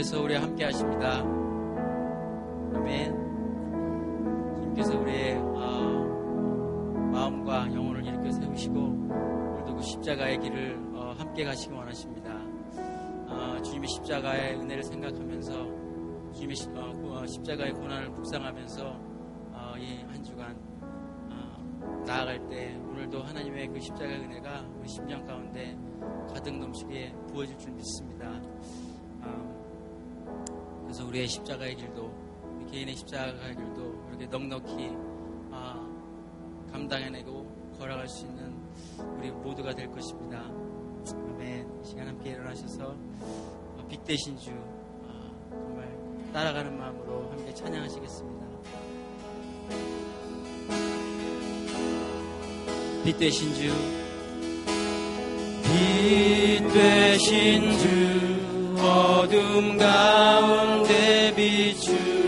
주님께서 우리와 함께 하십니다. 아멘. 주님께서 우리의 어, 마음과 영혼을 일으켜 세우시고 오늘도 그 십자가의 길을 어, 함께 가시기 원하십니다. 어, 주님의 십자가의 은혜를 생각하면서 주님의 시, 어, 어, 십자가의 고난을 묵상하면서 어, 이한 주간 어, 나아갈 때 오늘도 하나님의 그 십자가의 은혜가 우리 심령 가운데 가득 넘치게 부어질 줄 믿습니다. 어, 그래서 우리의 십자가의 길도 우리 개인의 십자가의 길도 이렇게 넉넉히 아, 감당해내고 걸어갈 수 있는 우리 모두가 될 것입니다. 아멘. 이 시간 함께 일어나셔서 어, 빛 대신 주 아, 정말 따라가는 마음으로 함께 찬양하시겠습니다. 빛 대신 주, 빛 되신 주, 어둠 가운데 비춘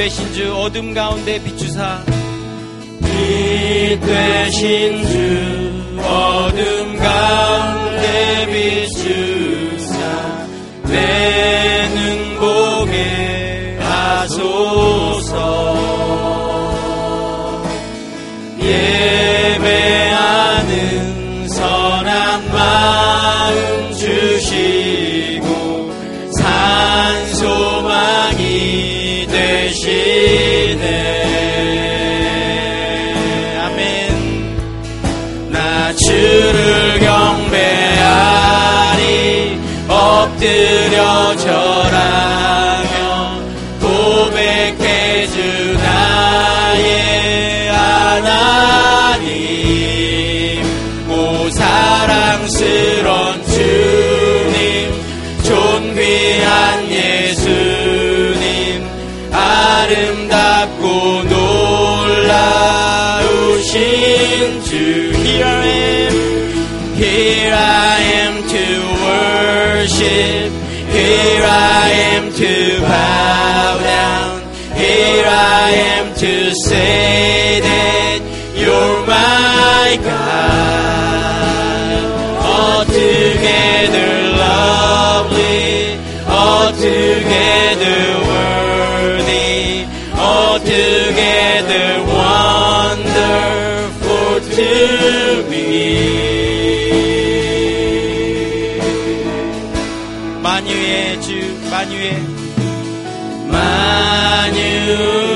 되신 주 어둠 가운데 비추사. 빛 되신 주 어둠 가운데 비추사. 내 만유의 주 만유의 만유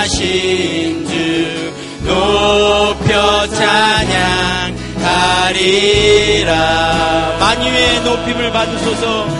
하신 주 높여 찬양하리라. 만유의 높임을 받으소서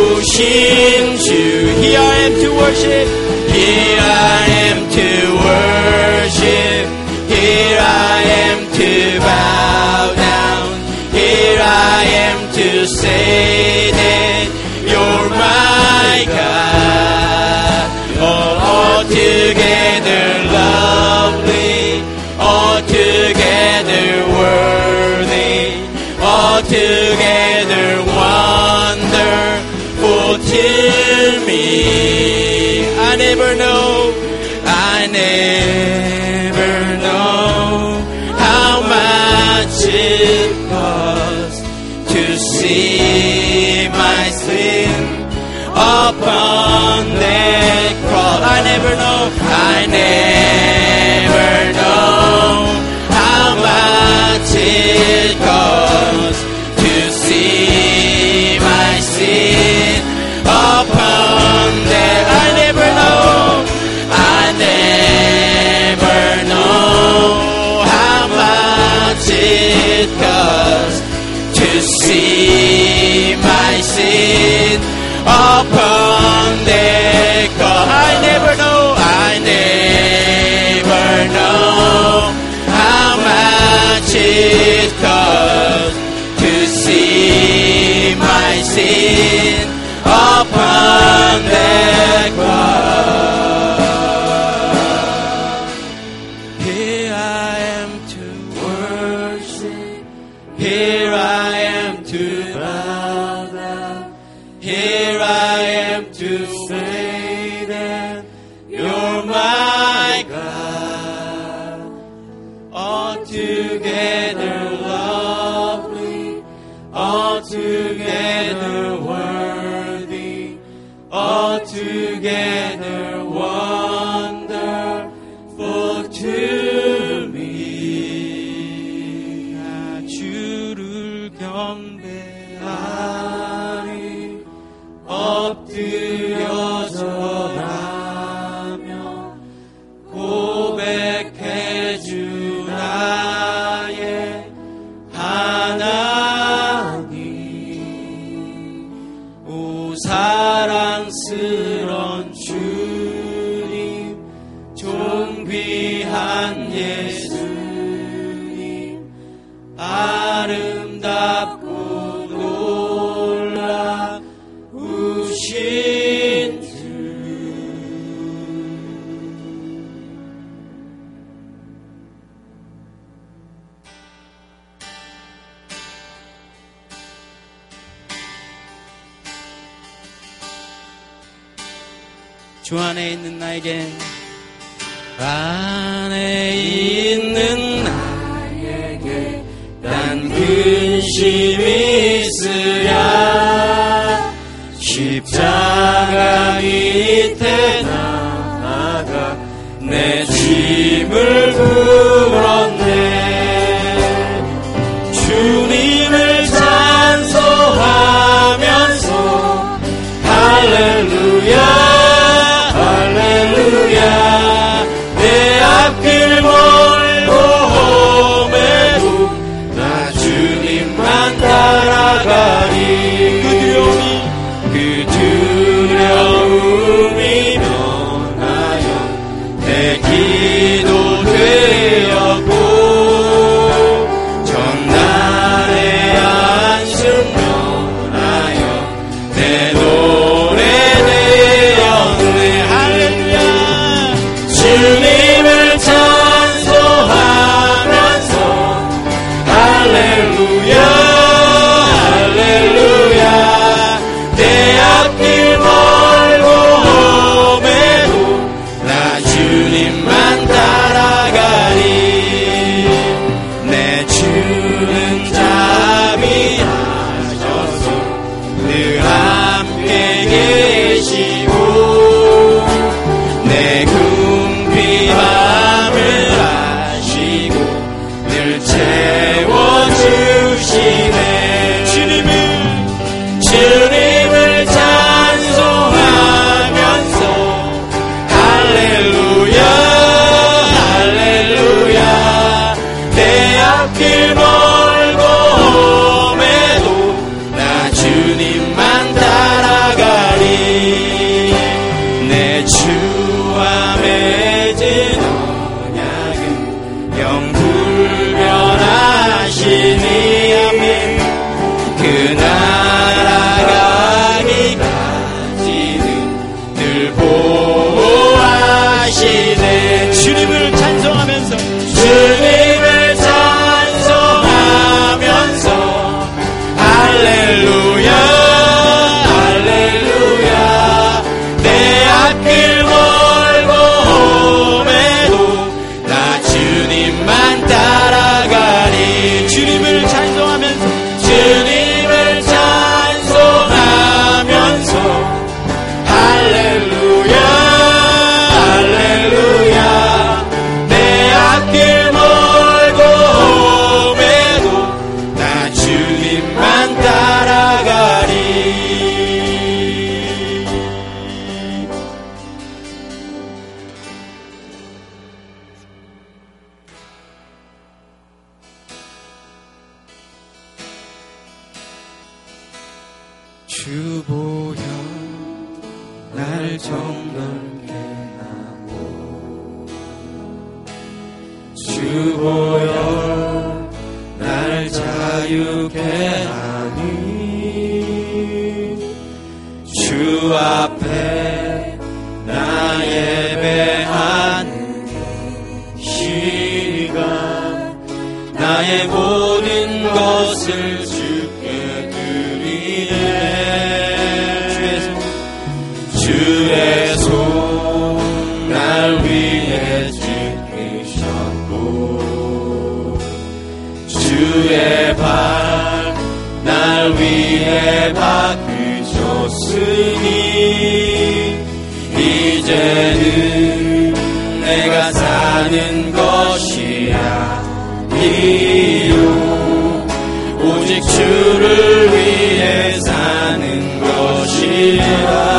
ocean to Here I am to worship. Here I am to worship. Here I am to bow. me. I never know, I never know how much it cost to see my sin upon that cross. I never know, I never. did come to see my sin upon the cross. 주 안에 있는 나에게 안에 있는 나에게 난 근심이 있으랴. 십자가 밑에 나 것이요 오직 주를 위해 사는 것이라.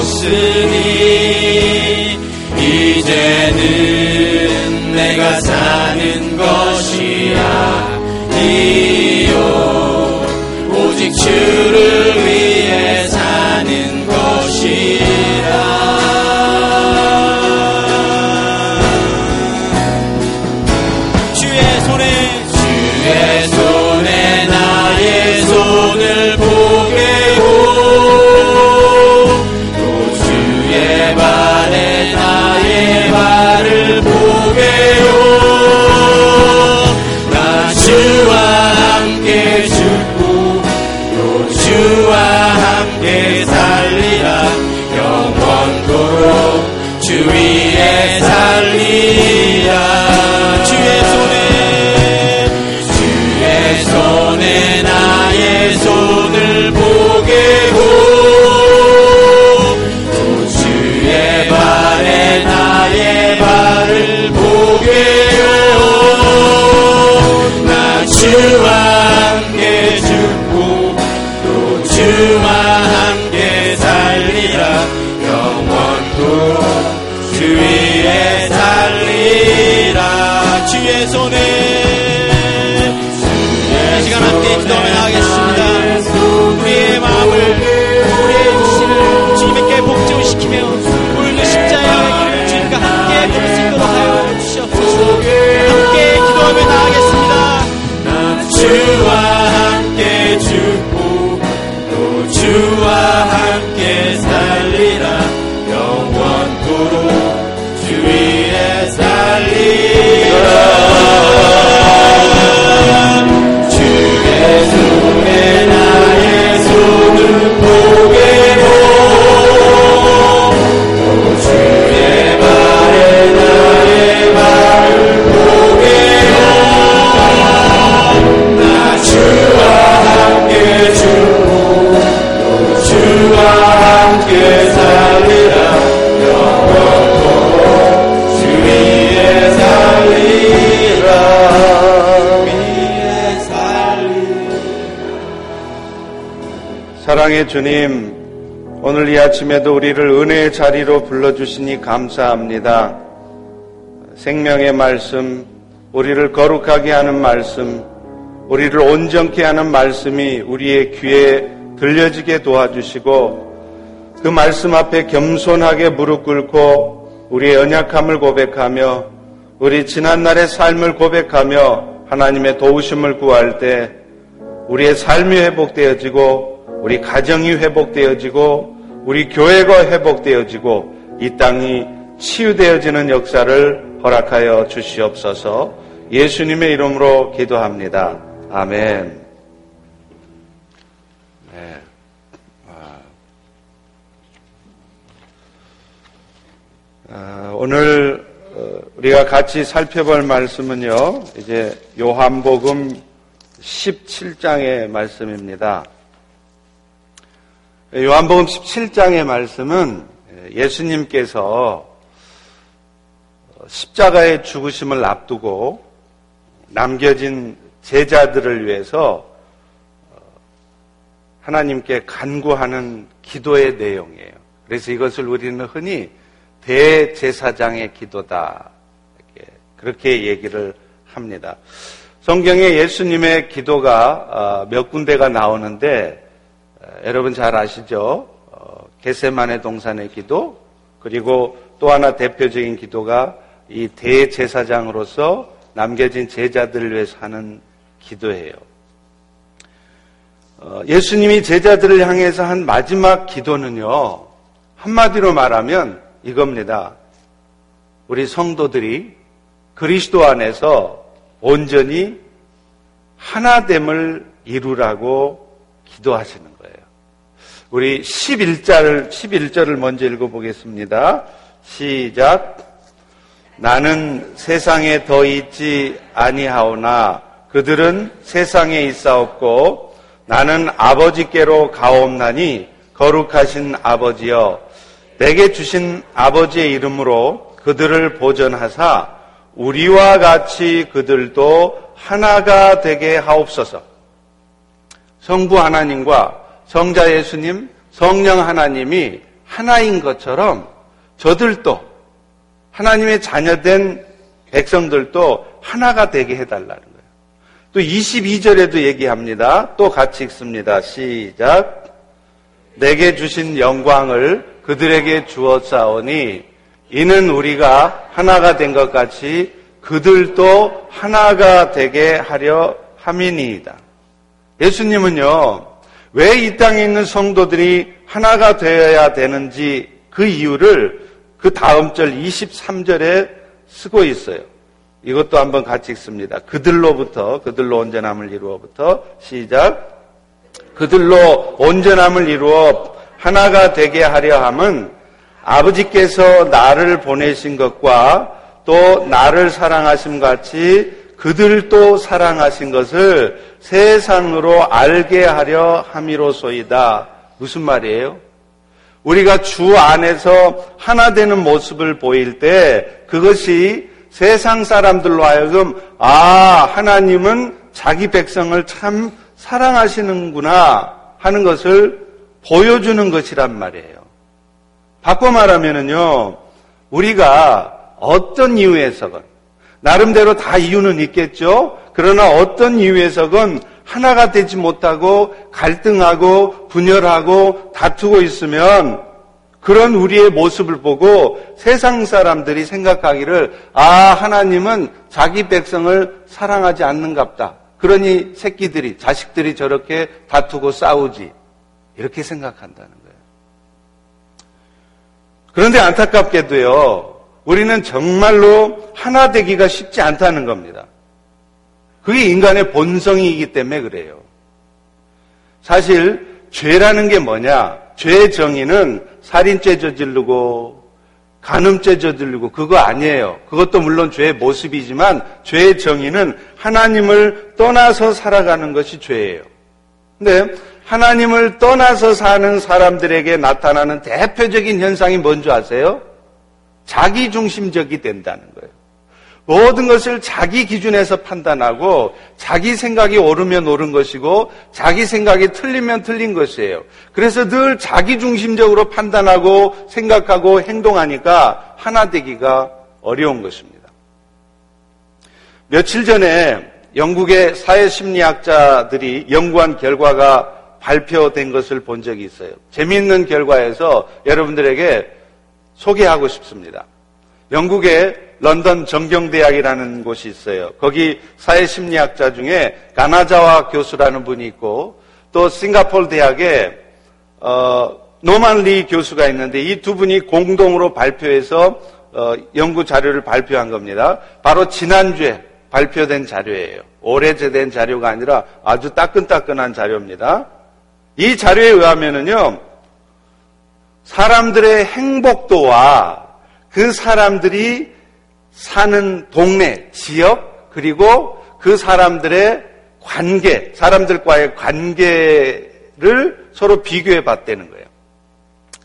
없으니 이제는 내가 살 사랑의 주님, 오늘 이 아침에도 우리를 은혜의 자리로 불러주시니 감사합니다. 생명의 말씀, 우리를 거룩하게 하는 말씀, 우리를 온전케 하는 말씀이 우리의 귀에 들려지게 도와주시고 그 말씀 앞에 겸손하게 무릎 꿇고 우리의 연약함을 고백하며 우리 지난날의 삶을 고백하며 하나님의 도우심을 구할 때 우리의 삶이 회복되어지고 우리 가정이 회복되어지고 우리 교회가 회복되어지고 이 땅이 치유되어지는 역사를 허락하여 주시옵소서 예수님의 이름으로 기도합니다. 아멘. 네. 아. 아, 오늘 어, 우리가 같이 살펴볼 말씀은요, 이제 요한복음 17장의 말씀입니다. 요한복음 17장의 말씀은 예수님께서 십자가의 죽으심을 앞두고 남겨진 제자들을 위해서 하나님께 간구하는 기도의 내용이에요. 그래서 이것을 우리는 흔히 대제사장의 기도다. 그렇게 얘기를 합니다. 성경에 예수님의 기도가 어, 몇 군데가 나오는데 어, 여러분 잘 아시죠? 어, 게세만의 동산의 기도 그리고 또 하나 대표적인 기도가 이 대제사장으로서 남겨진 제자들을 위해서 하는 기도예요. 예수님이 제자들을 향해서 한 마지막 기도는요, 한마디로 말하면 이겁니다. 우리 성도들이 그리스도 안에서 온전히 하나됨을 이루라고 기도하시는 거예요. 우리 11절을 11절을 먼저 읽어 보겠습니다. 시작. 나는 세상에 더 있지 아니하오나 그들은 세상에 있사옵고 나는 아버지께로 가옵나니 거룩하신 아버지여 내게 주신 아버지의 이름으로 그들을 보전하사 우리와 같이 그들도 하나가 되게 하옵소서. 성부 하나님과 성자 예수님, 성령 하나님이 하나인 것처럼 저들도 하나님의 자녀된 백성들도 하나가 되게 해달라는 거예요. 또 22절에도 얘기합니다. 또 같이 읽습니다. 시작. 내게 주신 영광을 그들에게 주었사오니 이는 우리가 하나가 된 것 같이 그들도 하나가 되게 하려 함이니이다. 예수님은요, 왜 이 땅에 있는 성도들이 하나가 되어야 되는지 그 이유를 그 다음 절 23절에 쓰고 있어요. 이것도 한번 같이 읽습니다. 그들로부터, 그들로 온전함을 이루어부터, 시작. 그들로 온전함을 이루어 하나가 되게 하려 함은 아버지께서 나를 보내신 것과 또 나를 사랑하심 같이 그들도 사랑하신 것을 세상으로 알게 하려 함이로소이다. 무슨 말이에요? 우리가 주 안에서 하나 되는 모습을 보일 때 그것이 세상 사람들로 하여금 아, 하나님은 자기 백성을 참 사랑하시는구나 하는 것을 보여주는 것이란 말이에요. 바꿔 말하면은요, 우리가 어떤 이유에서건, 나름대로 다 이유는 있겠죠? 그러나 어떤 이유에서건 하나가 되지 못하고 갈등하고 분열하고 다투고 있으면 그런 우리의 모습을 보고 세상 사람들이 생각하기를 아, 하나님은 자기 백성을 사랑하지 않는갑다. 그러니 새끼들이, 자식들이 저렇게 다투고 싸우지. 이렇게 생각한다는 그런데 안타깝게도요, 우리는 정말로 하나 되기가 쉽지 않다는 겁니다. 그게 인간의 본성이기 때문에 그래요. 사실 죄라는 게 뭐냐? 죄의 정의는 살인죄 저지르고 간음죄 저지르고 그거 아니에요. 그것도 물론 죄의 모습이지만 죄의 정의는 하나님을 떠나서 살아가는 것이 죄예요. 근데 하나님을 떠나서 사는 사람들에게 나타나는 대표적인 현상이 뭔지 아세요? 자기 중심적이 된다는 거예요. 모든 것을 자기 기준에서 판단하고 자기 생각이 옳으면 옳은 것이고 자기 생각이 틀리면 틀린 것이에요. 그래서 늘 자기 중심적으로 판단하고 생각하고 행동하니까 하나 되기가 어려운 것입니다. 며칠 전에 영국의 사회심리학자들이 연구한 결과가 발표된 것을 본 적이 있어요. 재미있는 결과에서 여러분들에게 소개하고 싶습니다. 영국의 런던 정경대학이라는 곳이 있어요. 거기 사회심리학자 중에 가나자와 교수라는 분이 있고 또 싱가폴 대학에 어, 노만 리 교수가 있는데 이 두 분이 공동으로 발표해서 어, 연구 자료를 발표한 겁니다. 바로 지난주에 발표된 자료예요. 오래된 자료가 아니라 아주 따끈따끈한 자료입니다. 이 자료에 의하면은요, 사람들의 행복도와 그 사람들이 사는 동네, 지역, 그리고 그 사람들의 관계, 사람들과의 관계를 서로 비교해 봤다는 거예요.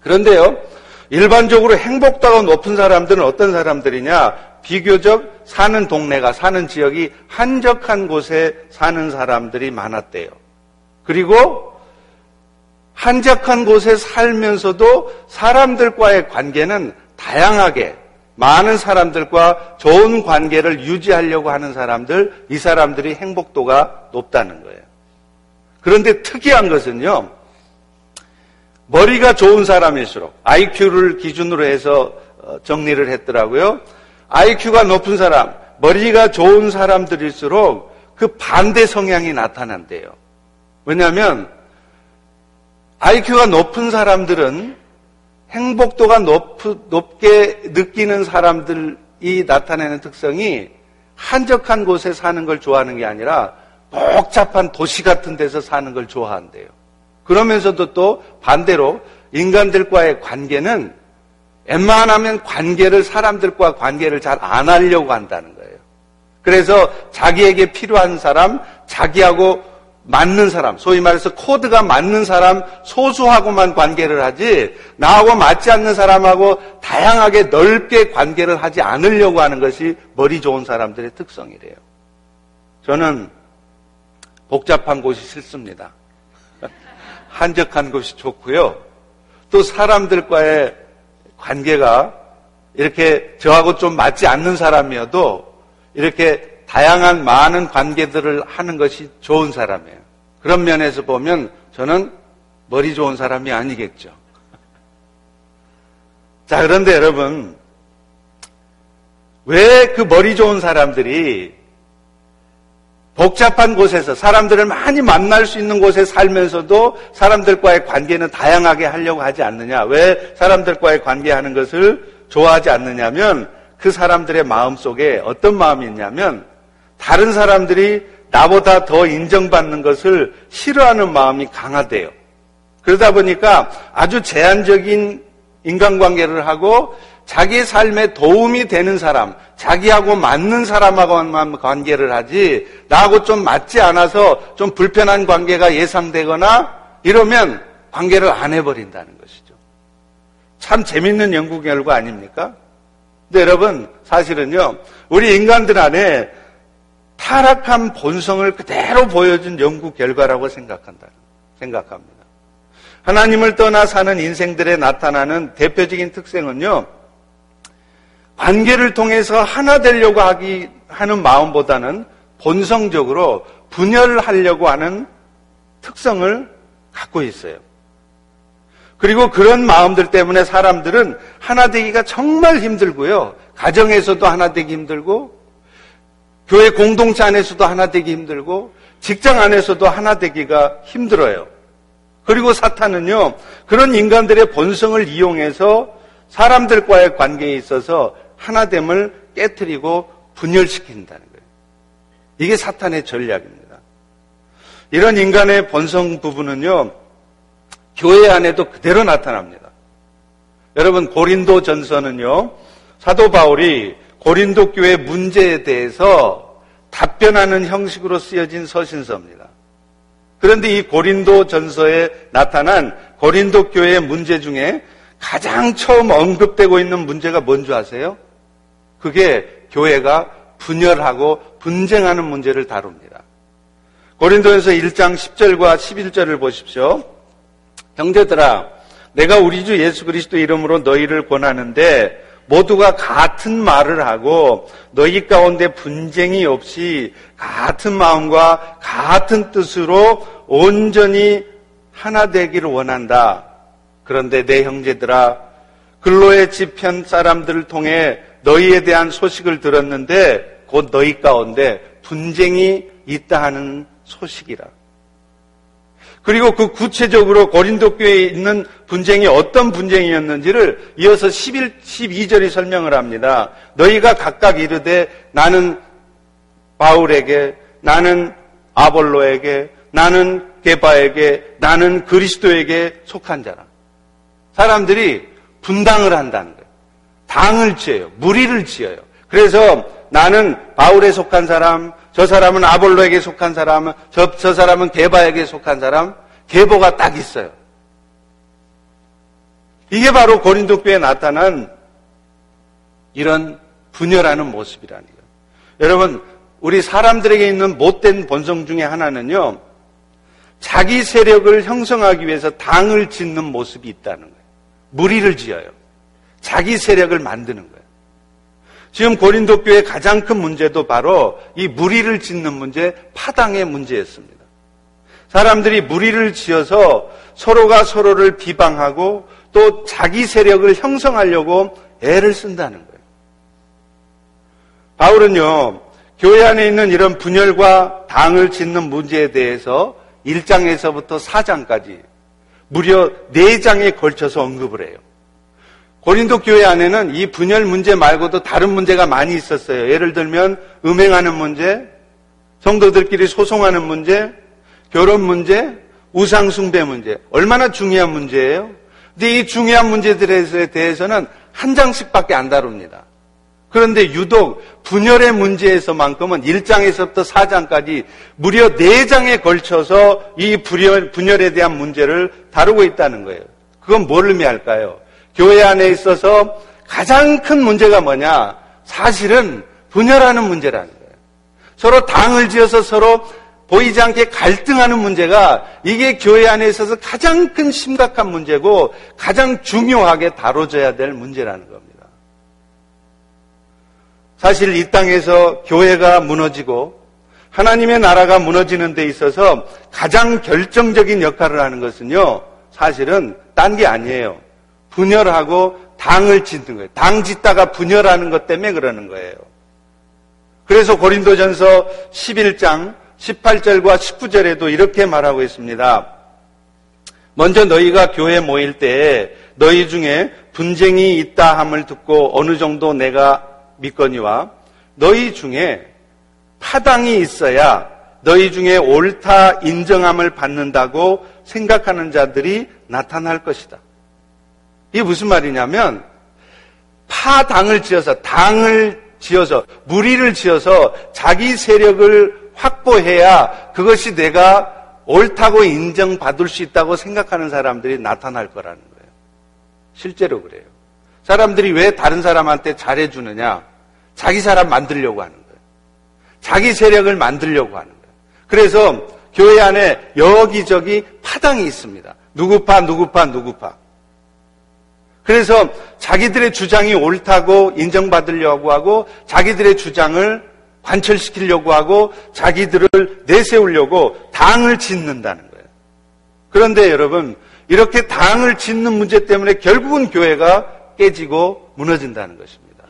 그런데요, 일반적으로 행복도가 높은 사람들은 어떤 사람들이냐? 비교적 사는 동네가, 사는 지역이 한적한 곳에 사는 사람들이 많았대요. 그리고 한적한 곳에 살면서도 사람들과의 관계는 다양하게 많은 사람들과 좋은 관계를 유지하려고 하는 사람들, 이 사람들이 행복도가 높다는 거예요. 그런데 특이한 것은요, 머리가 좋은 사람일수록 IQ를 기준으로 해서 어, 정리를 했더라고요. IQ가 높은 사람, 머리가 좋은 사람들일수록 그 반대 성향이 나타난대요. 왜냐하면 IQ가 높은 사람들은 행복도가 높, 높게 느끼는 사람들이 나타내는 특성이 한적한 곳에 사는 걸 좋아하는 게 아니라 복잡한 도시 같은 데서 사는 걸 좋아한대요. 그러면서도 또 반대로 인간들과의 관계는 웬만하면 관계를 사람들과 관계를 잘 안 하려고 한다는 거예요. 그래서 자기에게 필요한 사람, 자기하고 맞는 사람, 소위 말해서 코드가 맞는 사람 소수하고만 관계를 하지 나하고 맞지 않는 사람하고 다양하게 넓게 관계를 하지 않으려고 하는 것이 머리 좋은 사람들의 특성이래요. 저는 복잡한 곳이 싫습니다. 한적한 곳이 좋고요. 또 사람들과의 관계가 이렇게 저하고 좀 맞지 않는 사람이어도 이렇게 다양한 많은 관계들을 하는 것이 좋은 사람이에요. 그런 면에서 보면 저는 머리 좋은 사람이 아니겠죠. 자, 그런데 여러분, 왜 그 머리 좋은 사람들이 복잡한 곳에서 사람들을 많이 만날 수 있는 곳에 살면서도 사람들과의 관계는 다양하게 하려고 하지 않느냐? 왜 사람들과의 관계하는 것을 좋아하지 않느냐면 그 사람들의 마음 속에 어떤 마음이 있냐면 다른 사람들이 나보다 더 인정받는 것을 싫어하는 마음이 강하대요. 그러다 보니까 아주 제한적인 인간관계를 하고 자기 삶에 도움이 되는 사람, 자기하고 맞는 사람하고만 관계를 하지, 나하고 좀 맞지 않아서 좀 불편한 관계가 예상되거나 이러면 관계를 안 해버린다는 것이죠. 참 재밌는 연구 결과 아닙니까? 근데 여러분, 사실은요, 우리 인간들 안에 타락한 본성을 그대로 보여준 연구 결과라고 생각한다. 생각합니다. 하나님을 떠나 사는 인생들에 나타나는 대표적인 특성은요, 관계를 통해서 하나 되려고 하기, 하는 마음보다는 본성적으로 분열을 하려고 하는 특성을 갖고 있어요. 그리고 그런 마음들 때문에 사람들은 하나 되기가 정말 힘들고요. 가정에서도 하나 되기 힘들고, 교회 공동체 안에서도 하나 되기 힘들고 직장 안에서도 하나 되기가 힘들어요. 그리고 사탄은요, 그런 인간들의 본성을 이용해서 사람들과의 관계에 있어서 하나됨을 깨뜨리고 분열시킨다는 거예요. 이게 사탄의 전략입니다. 이런 인간의 본성 부분은요, 교회 안에도 그대로 나타납니다. 여러분, 고린도 전서는요, 사도 바울이 고린도 교회 문제에 대해서 답변하는 형식으로 쓰여진 서신서입니다. 그런데 이 고린도 전서에 나타난 고린도 교회의 문제 중에 가장 처음 언급되고 있는 문제가 뭔지 아세요? 그게 교회가 분열하고 분쟁하는 문제를 다룹니다. 고린도에서 1장 10절과 11절을 보십시오. 형제들아, 내가 우리 주 예수 그리스도 이름으로 너희를 권하는데 모두가 같은 말을 하고 너희 가운데 분쟁이 없이 같은 마음과 같은 뜻으로 온전히 하나 되기를 원한다. 그런데 내 형제들아, 근로의 집현 사람들을 통해 너희에 대한 소식을 들었는데 곧 너희 가운데 분쟁이 있다 하는 소식이라. 그리고 그 구체적으로 고린도 교회에 있는 분쟁이 어떤 분쟁이었는지를 이어서 11, 12절이 설명을 합니다. 너희가 각각 이르되 나는 바울에게, 나는 아볼로에게, 나는 게바에게, 나는 그리스도에게 속한 자라. 사람들이 분당을 한다는 거예요. 당을 지어요. 무리를 지어요. 그래서 나는 바울에 속한 사람, 저 사람은 아볼로에게 속한 사람, 저, 저 사람은 게바에게 속한 사람, 계보가 딱 있어요. 이게 바로 고린도 교회에 나타난 이런 분열하는 모습이라는 거예요. 여러분, 우리 사람들에게 있는 못된 본성 중에 하나는요, 자기 세력을 형성하기 위해서 당을 짓는 모습이 있다는 거예요. 무리를 지어요. 자기 세력을 만드는 거예요. 지금 고린도 교회의 가장 큰 문제도 바로 이 무리를 짓는 문제, 파당의 문제였습니다. 사람들이 무리를 지어서 서로가 서로를 비방하고 또 자기 세력을 형성하려고 애를 쓴다는 거예요. 바울은요, 교회 안에 있는 이런 분열과 당을 짓는 문제에 대해서 1장에서부터 4장까지 무려 4장에 걸쳐서 언급을 해요. 고린도 교회 안에는 이 분열 문제 말고도 다른 문제가 많이 있었어요. 예를 들면 음행하는 문제, 성도들끼리 소송하는 문제, 결혼 문제, 우상 숭배 문제. 얼마나 중요한 문제예요? 근데 이 중요한 문제들에 대해서는 한 장씩밖에 안 다룹니다. 그런데 유독 분열의 문제에서만큼은 1장에서부터 4장까지 무려 4장에 걸쳐서 이 분열에 대한 문제를 다루고 있다는 거예요. 그건 뭘 의미할까요? 교회 안에 있어서 가장 큰 문제가 뭐냐? 사실은 분열하는 문제라는 거예요. 서로 당을 지어서 서로 보이지 않게 갈등하는 문제가 이게 교회 안에 있어서 가장 큰 심각한 문제고 가장 중요하게 다뤄져야 될 문제라는 겁니다. 사실 이 땅에서 교회가 무너지고 하나님의 나라가 무너지는 데 있어서 가장 결정적인 역할을 하는 것은요, 사실은 딴 게 아니에요. 분열하고 당을 짓는 거예요. 당 짓다가 분열하는 것 때문에 그러는 거예요. 그래서 고린도전서 11장 18절과 19절에도 이렇게 말하고 있습니다. 먼저 너희가 교회 모일 때 너희 중에 분쟁이 있다 함을 듣고 어느 정도 내가 믿거니와 너희 중에 파당이 있어야 너희 중에 옳다 인정함을 받는다고 생각하는 자들이 나타날 것이다. 이게 무슨 말이냐면 파당을 지어서 당을 지어서 무리를 지어서 자기 세력을 확보해야 그것이 내가 옳다고 인정받을 수 있다고 생각하는 사람들이 나타날 거라는 거예요. 실제로 그래요. 사람들이 왜 다른 사람한테 잘해주느냐? 자기 사람 만들려고 하는 거예요. 자기 세력을 만들려고 하는 거예요. 그래서 교회 안에 여기저기 파당이 있습니다. 누구파, 누구파, 누구파. 그래서 자기들의 주장이 옳다고 인정받으려고 하고 자기들의 주장을 관철시키려고 하고 자기들을 내세우려고 당을 짓는다는 거예요. 그런데 여러분, 이렇게 당을 짓는 문제 때문에 결국은 교회가 깨지고 무너진다는 것입니다.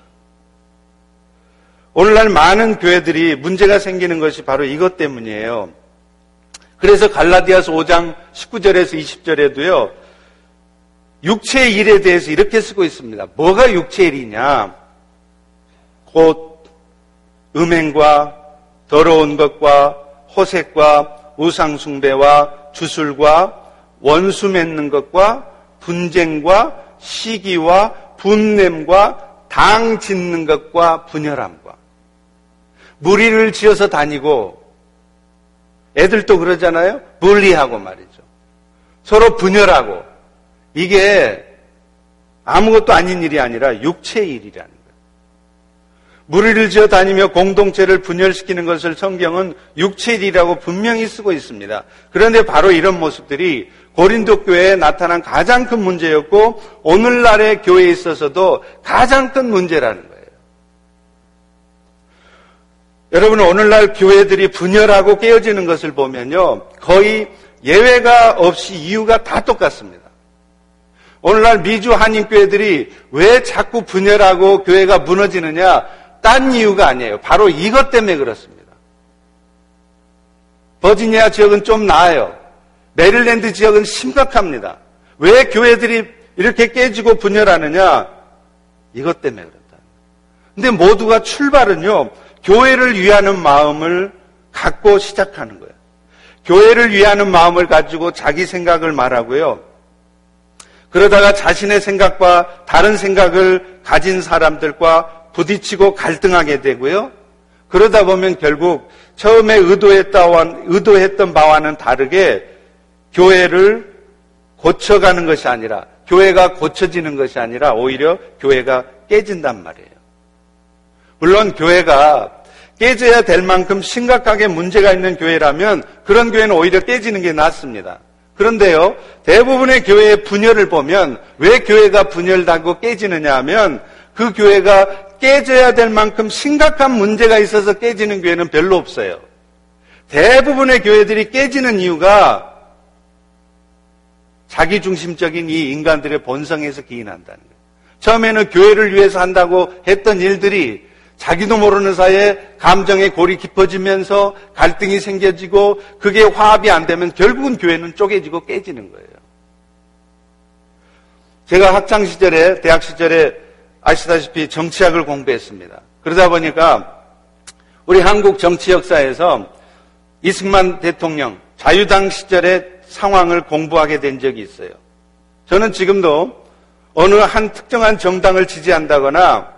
오늘날 많은 교회들이 문제가 생기는 것이 바로 이것 때문이에요. 그래서 갈라디아서 5장 19절에서 20절에도요, 육체의 일에 대해서 이렇게 쓰고 있습니다. 뭐가 육체의 일이냐? 곧 음행과 더러운 것과 호색과 우상숭배와 주술과 원수 맺는 것과 분쟁과 시기와 분냄과 당 짓는 것과 분열함과 무리를 지어서 다니고 애들도 그러잖아요. 분리하고 말이죠. 서로 분열하고 이게 아무것도 아닌 일이 아니라 육체의 일이라는 거예요. 무리를 지어 다니며 공동체를 분열시키는 것을 성경은 육체일이라고 분명히 쓰고 있습니다. 그런데 바로 이런 모습들이 고린도 교회에 나타난 가장 큰 문제였고 오늘날의 교회에 있어서도 가장 큰 문제라는 거예요. 여러분 오늘날 교회들이 분열하고 깨어지는 것을 보면요. 거의 예외가 없이 이유가 다 똑같습니다. 오늘날 미주 한인교회들이 왜 자꾸 분열하고 교회가 무너지느냐? 딴 이유가 아니에요. 바로 이것 때문에 그렇습니다. 버지니아 지역은 좀 나아요. 메릴랜드 지역은 심각합니다. 왜 교회들이 이렇게 깨지고 분열하느냐? 이것 때문에 그렇다. 근데 모두가 출발은요, 교회를 위하는 마음을 갖고 시작하는 거예요. 교회를 위하는 마음을 가지고 자기 생각을 말하고요. 그러다가 자신의 생각과 다른 생각을 가진 사람들과 부딪히고 갈등하게 되고요. 그러다 보면 결국 처음에 의도했던, 의도했던 바와는 다르게 교회를 고쳐가는 것이 아니라 교회가 고쳐지는 것이 아니라 오히려 교회가 깨진단 말이에요. 물론 교회가 깨져야 될 만큼 심각하게 문제가 있는 교회라면 그런 교회는 오히려 깨지는 게 낫습니다. 그런데요, 대부분의 교회의 분열을 보면 왜 교회가 분열하고 깨지느냐 하면 그 교회가 깨져야 될 만큼 심각한 문제가 있어서 깨지는 교회는 별로 없어요. 대부분의 교회들이 깨지는 이유가 자기중심적인 이 인간들의 본성에서 기인한다는 거예요. 처음에는 교회를 위해서 한다고 했던 일들이 자기도 모르는 사이에 감정의 골이 깊어지면서 갈등이 생겨지고 그게 화합이 안 되면 결국은 교회는 쪼개지고 깨지는 거예요. 제가 학창 시절에 대학 시절에 아시다시피 정치학을 공부했습니다. 그러다 보니까 우리 한국 정치 역사에서 이승만 대통령 자유당 시절의 상황을 공부하게 된 적이 있어요. 저는 지금도 어느 한 특정한 정당을 지지한다거나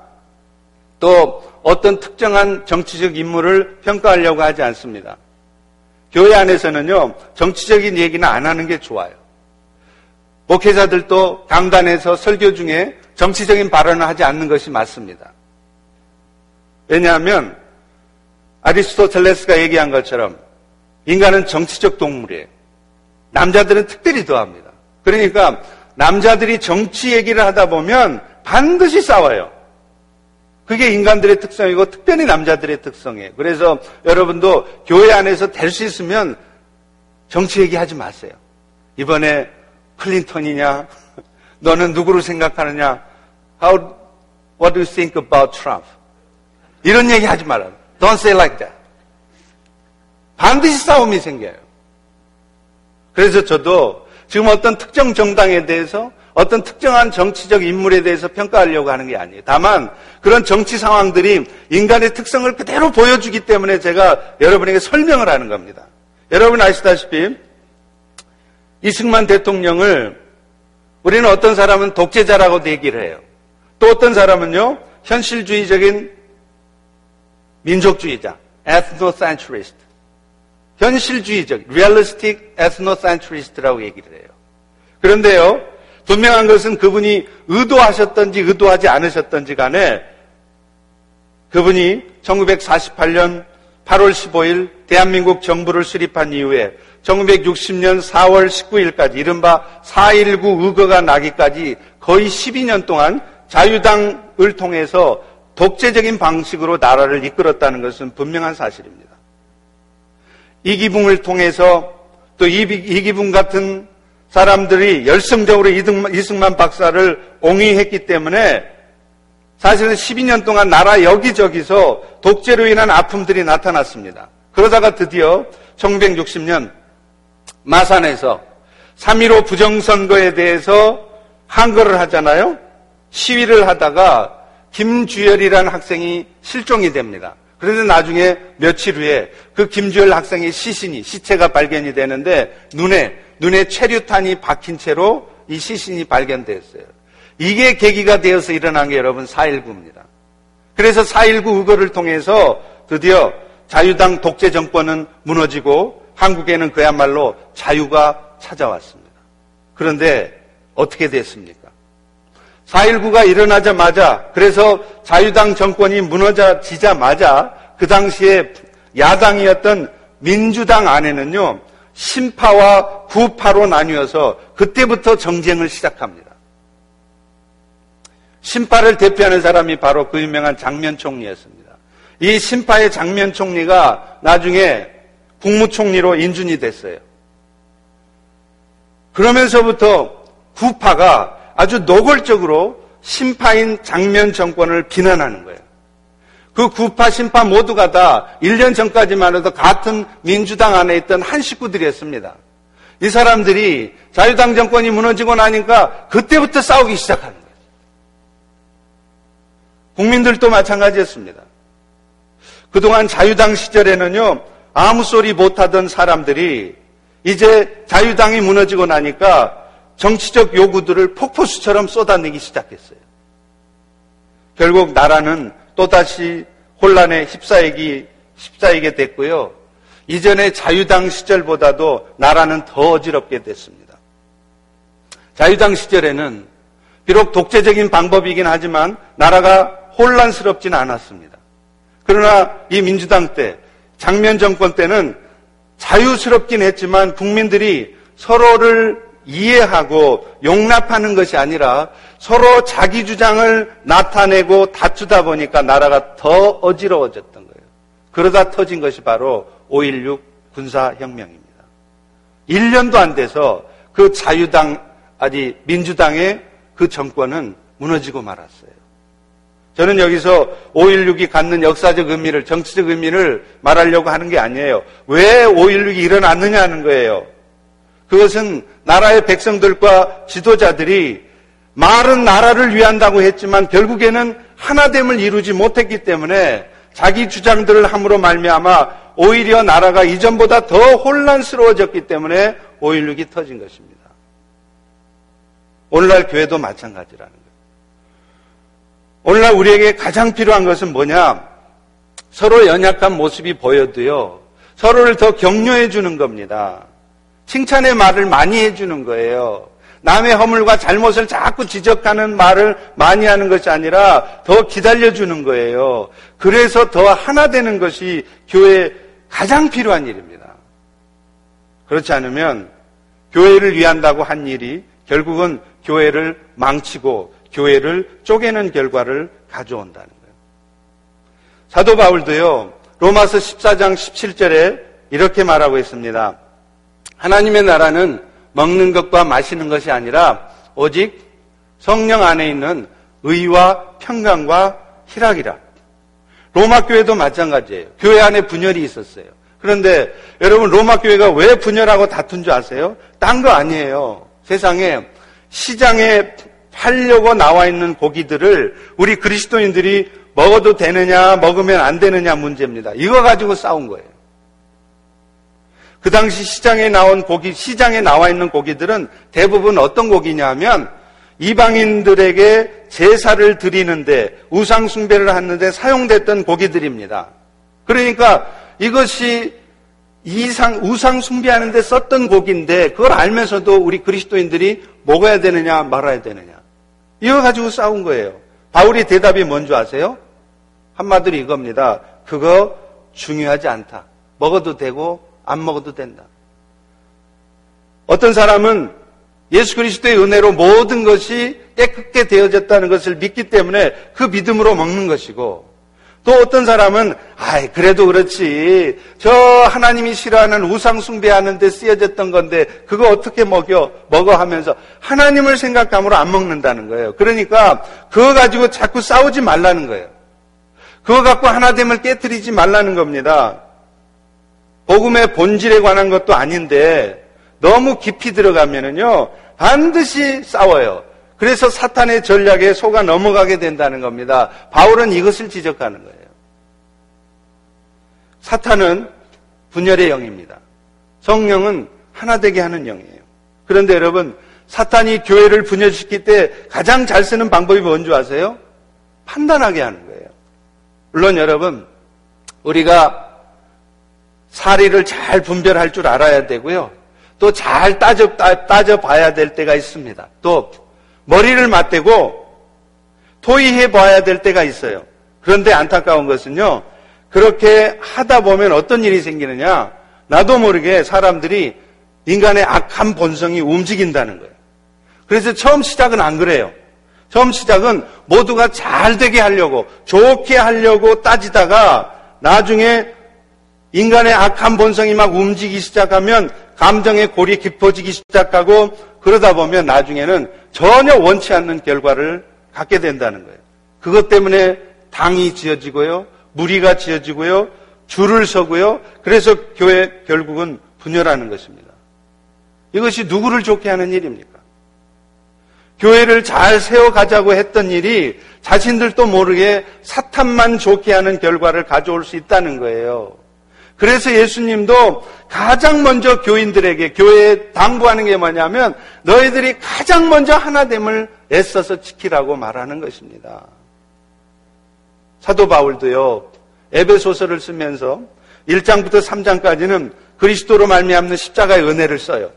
또 어떤 특정한 정치적 인물을 평가하려고 하지 않습니다. 교회 안에서는요, 정치적인 얘기는 안 하는 게 좋아요. 목회자들도 강단에서 설교 중에 정치적인 발언을 하지 않는 것이 맞습니다. 왜냐하면 아리스토텔레스가 얘기한 것처럼 인간은 정치적 동물이에요. 남자들은 특별히 더합니다. 그러니까 남자들이 정치 얘기를 하다 보면 반드시 싸워요. 그게 인간들의 특성이고 특별히 남자들의 특성이에요. 그래서 여러분도 교회 안에서 될 수 있으면 정치 얘기하지 마세요. 이번에 클린턴이냐? 너는 누구를 생각하느냐? How, what do you think about Trump? 이런 얘기 하지 말아요. Don't say like that. 반드시 싸움이 생겨요. 그래서 저도 지금 어떤 특정 정당에 대해서 어떤 특정한 정치적 인물에 대해서 평가하려고 하는 게 아니에요. 다만 그런 정치 상황들이 인간의 특성을 그대로 보여주기 때문에 제가 여러분에게 설명을 하는 겁니다. 여러분 아시다시피 이승만 대통령을 우리는 어떤 사람은 독재자라고 얘기를 해요. 또 어떤 사람은요, 현실주의적인 민족주의자, ethnocentrist. 현실주의적, realistic ethnocentrist라고 얘기를 해요. 그런데요, 분명한 것은 그분이 의도하셨던지 의도하지 않으셨던지 간에 그분이 1948년 8월 15일 대한민국 정부를 수립한 이후에 1960년 4월 19일까지 이른바 4.19 의거가 나기까지 거의 12년 동안 자유당을 통해서 독재적인 방식으로 나라를 이끌었다는 것은 분명한 사실입니다. 이기붕을 통해서 또 이기붕 같은 사람들이 열성적으로 이승만 박사를 옹의했기 때문에 사실은 12년 동안 나라 여기저기서 독재로 인한 아픔들이 나타났습니다. 그러다가 드디어 1960년 마산에서 3.15 부정선거에 대해서 한거를 하잖아요. 시위를 하다가 김주열이라는 학생이 실종이 됩니다. 그런데 나중에 며칠 후에 그 김주열 학생의 시신이 시체가 발견이 되는데 눈에 눈에 체류탄이 박힌 채로 이 시신이 발견되었어요. 이게 계기가 되어서 일어난 게 여러분 4.19입니다. 그래서 4.19 의거를 통해서 드디어 자유당 독재 정권은 무너지고 한국에는 그야말로 자유가 찾아왔습니다. 그런데 어떻게 됐습니까? 4.19가 일어나자마자 그래서 자유당 정권이 무너지자마자 그 당시에 야당이었던 민주당 안에는요 신파와 구파로 나뉘어서 그때부터 정쟁을 시작합니다. 신파를 대표하는 사람이 바로 그 유명한 장면 총리였습니다. 이 신파의 장면 총리가 나중에 국무총리로 인준이 됐어요. 그러면서부터 구파가 아주 노골적으로 심파인 장면 정권을 비난하는 거예요. 그 구파, 심파 모두가 다 1년 전까지만 해도 같은 민주당 안에 있던 한 식구들이었습니다. 이 사람들이 자유당 정권이 무너지고 나니까 그때부터 싸우기 시작하는 거예요. 국민들도 마찬가지였습니다. 그동안 자유당 시절에는요, 아무 소리 못하던 사람들이 이제 자유당이 무너지고 나니까 정치적 요구들을 폭포수처럼 쏟아내기 시작했어요. 결국 나라는 또다시 혼란에 휩싸이기, 휩싸이게 됐고요. 이전의 자유당 시절보다도 나라는 더 어지럽게 됐습니다. 자유당 시절에는 비록 독재적인 방법이긴 하지만 나라가 혼란스럽지는 않았습니다. 그러나 이 민주당 때, 장면 정권 때는 자유스럽긴 했지만 국민들이 서로를 이해하고 용납하는 것이 아니라 서로 자기 주장을 나타내고 다투다 보니까 나라가 더 어지러워졌던 거예요. 그러다 터진 것이 바로 5.16 군사혁명입니다. 1년도 안 돼서 그 자유당, 아니, 민주당의 그 정권은 무너지고 말았어요. 저는 여기서 5.16이 갖는 역사적 의미를, 정치적 의미를 말하려고 하는 게 아니에요. 왜 5.16이 일어났느냐 하는 거예요. 그것은 나라의 백성들과 지도자들이 말은 나라를 위한다고 했지만 결국에는 하나됨을 이루지 못했기 때문에 자기 주장들을 함으로 말미암아 오히려 나라가 이전보다 더 혼란스러워졌기 때문에 5.16이 터진 것입니다. 오늘날 교회도 마찬가지라는 거예요. 오늘날 우리에게 가장 필요한 것은 뭐냐? 서로 연약한 모습이 보여도요, 서로를 더 격려해 주는 겁니다. 칭찬의 말을 많이 해주는 거예요. 남의 허물과 잘못을 자꾸 지적하는 말을 많이 하는 것이 아니라 더 기다려주는 거예요. 그래서 더 하나 되는 것이 교회에 가장 필요한 일입니다. 그렇지 않으면 교회를 위한다고 한 일이 결국은 교회를 망치고 교회를 쪼개는 결과를 가져온다는 거예요. 사도 바울도요, 로마서 14장 17절에 이렇게 말하고 있습니다. 하나님의 나라는 먹는 것과 마시는 것이 아니라 오직 성령 안에 있는 의와 평강과 희락이라. 로마 교회도 마찬가지예요. 교회 안에 분열이 있었어요. 그런데 여러분 로마 교회가 왜 분열하고 다툰 줄 아세요? 딴 거 아니에요. 세상에 시장에 팔려고 나와 있는 고기들을 우리 그리스도인들이 먹어도 되느냐, 먹으면 안 되느냐 문제입니다. 이거 가지고 싸운 거예요. 그 당시 시장에 나온 고기, 시장에 나와 있는 고기들은 대부분 어떤 고기냐 하면 이방인들에게 제사를 드리는데 우상숭배를 하는데 사용됐던 고기들입니다. 그러니까 이것이 이상, 우상숭배하는데 썼던 고기인데 그걸 알면서도 우리 그리스도인들이 먹어야 되느냐 말아야 되느냐. 이거 가지고 싸운 거예요. 바울이 대답이 뭔지 아세요? 한마디로 이겁니다. 그거 중요하지 않다. 먹어도 되고 안 먹어도 된다. 어떤 사람은 예수 그리스도의 은혜로 모든 것이 깨끗게 되어졌다는 것을 믿기 때문에 그 믿음으로 먹는 것이고 또 어떤 사람은 아이 그래도 그렇지 저 하나님이 싫어하는 우상 숭배하는 데 쓰여졌던 건데 그거 어떻게 먹여 먹어 하면서 하나님을 생각함으로 안 먹는다는 거예요. 그러니까 그거 가지고 자꾸 싸우지 말라는 거예요. 그거 갖고 하나됨을 깨뜨리지 말라는 겁니다. 복음의 본질에 관한 것도 아닌데 너무 깊이 들어가면은요 반드시 싸워요. 그래서 사탄의 전략에 속아 넘어가게 된다는 겁니다. 바울은 이것을 지적하는 거예요. 사탄은 분열의 영입니다. 성령은 하나 되게 하는 영이에요. 그런데 여러분, 사탄이 교회를 분열시킬 때 가장 잘 쓰는 방법이 뭔지 아세요? 판단하게 하는 거예요. 물론 여러분, 우리가 사리를 잘 분별할 줄 알아야 되고요. 또 잘 따져, 따져 봐야 될 때가 있습니다. 또 머리를 맞대고 토의해 봐야 될 때가 있어요. 그런데 안타까운 것은요. 그렇게 하다 보면 어떤 일이 생기느냐? 나도 모르게 사람들이 인간의 악한 본성이 움직인다는 거예요. 그래서 처음 시작은 안 그래요. 처음 시작은 모두가 잘 되게 하려고, 좋게 하려고 따지다가 나중에 인간의 악한 본성이 막 움직이기 시작하면 감정의 골이 깊어지기 시작하고 그러다 보면 나중에는 전혀 원치 않는 결과를 갖게 된다는 거예요. 그것 때문에 당이 지어지고요, 무리가 지어지고요, 줄을 서고요. 그래서 교회 결국은 분열하는 것입니다. 이것이 누구를 좋게 하는 일입니까? 교회를 잘 세워가자고 했던 일이 자신들도 모르게 사탄만 좋게 하는 결과를 가져올 수 있다는 거예요. 그래서 예수님도 가장 먼저 교인들에게 교회에 당부하는 게 뭐냐면 너희들이 가장 먼저 하나됨을 애써서 지키라고 말하는 것입니다. 사도 바울도요. 에베소서를 쓰면서 1장부터 3장까지는 그리스도로 말미암는 십자가의 은혜를 써요.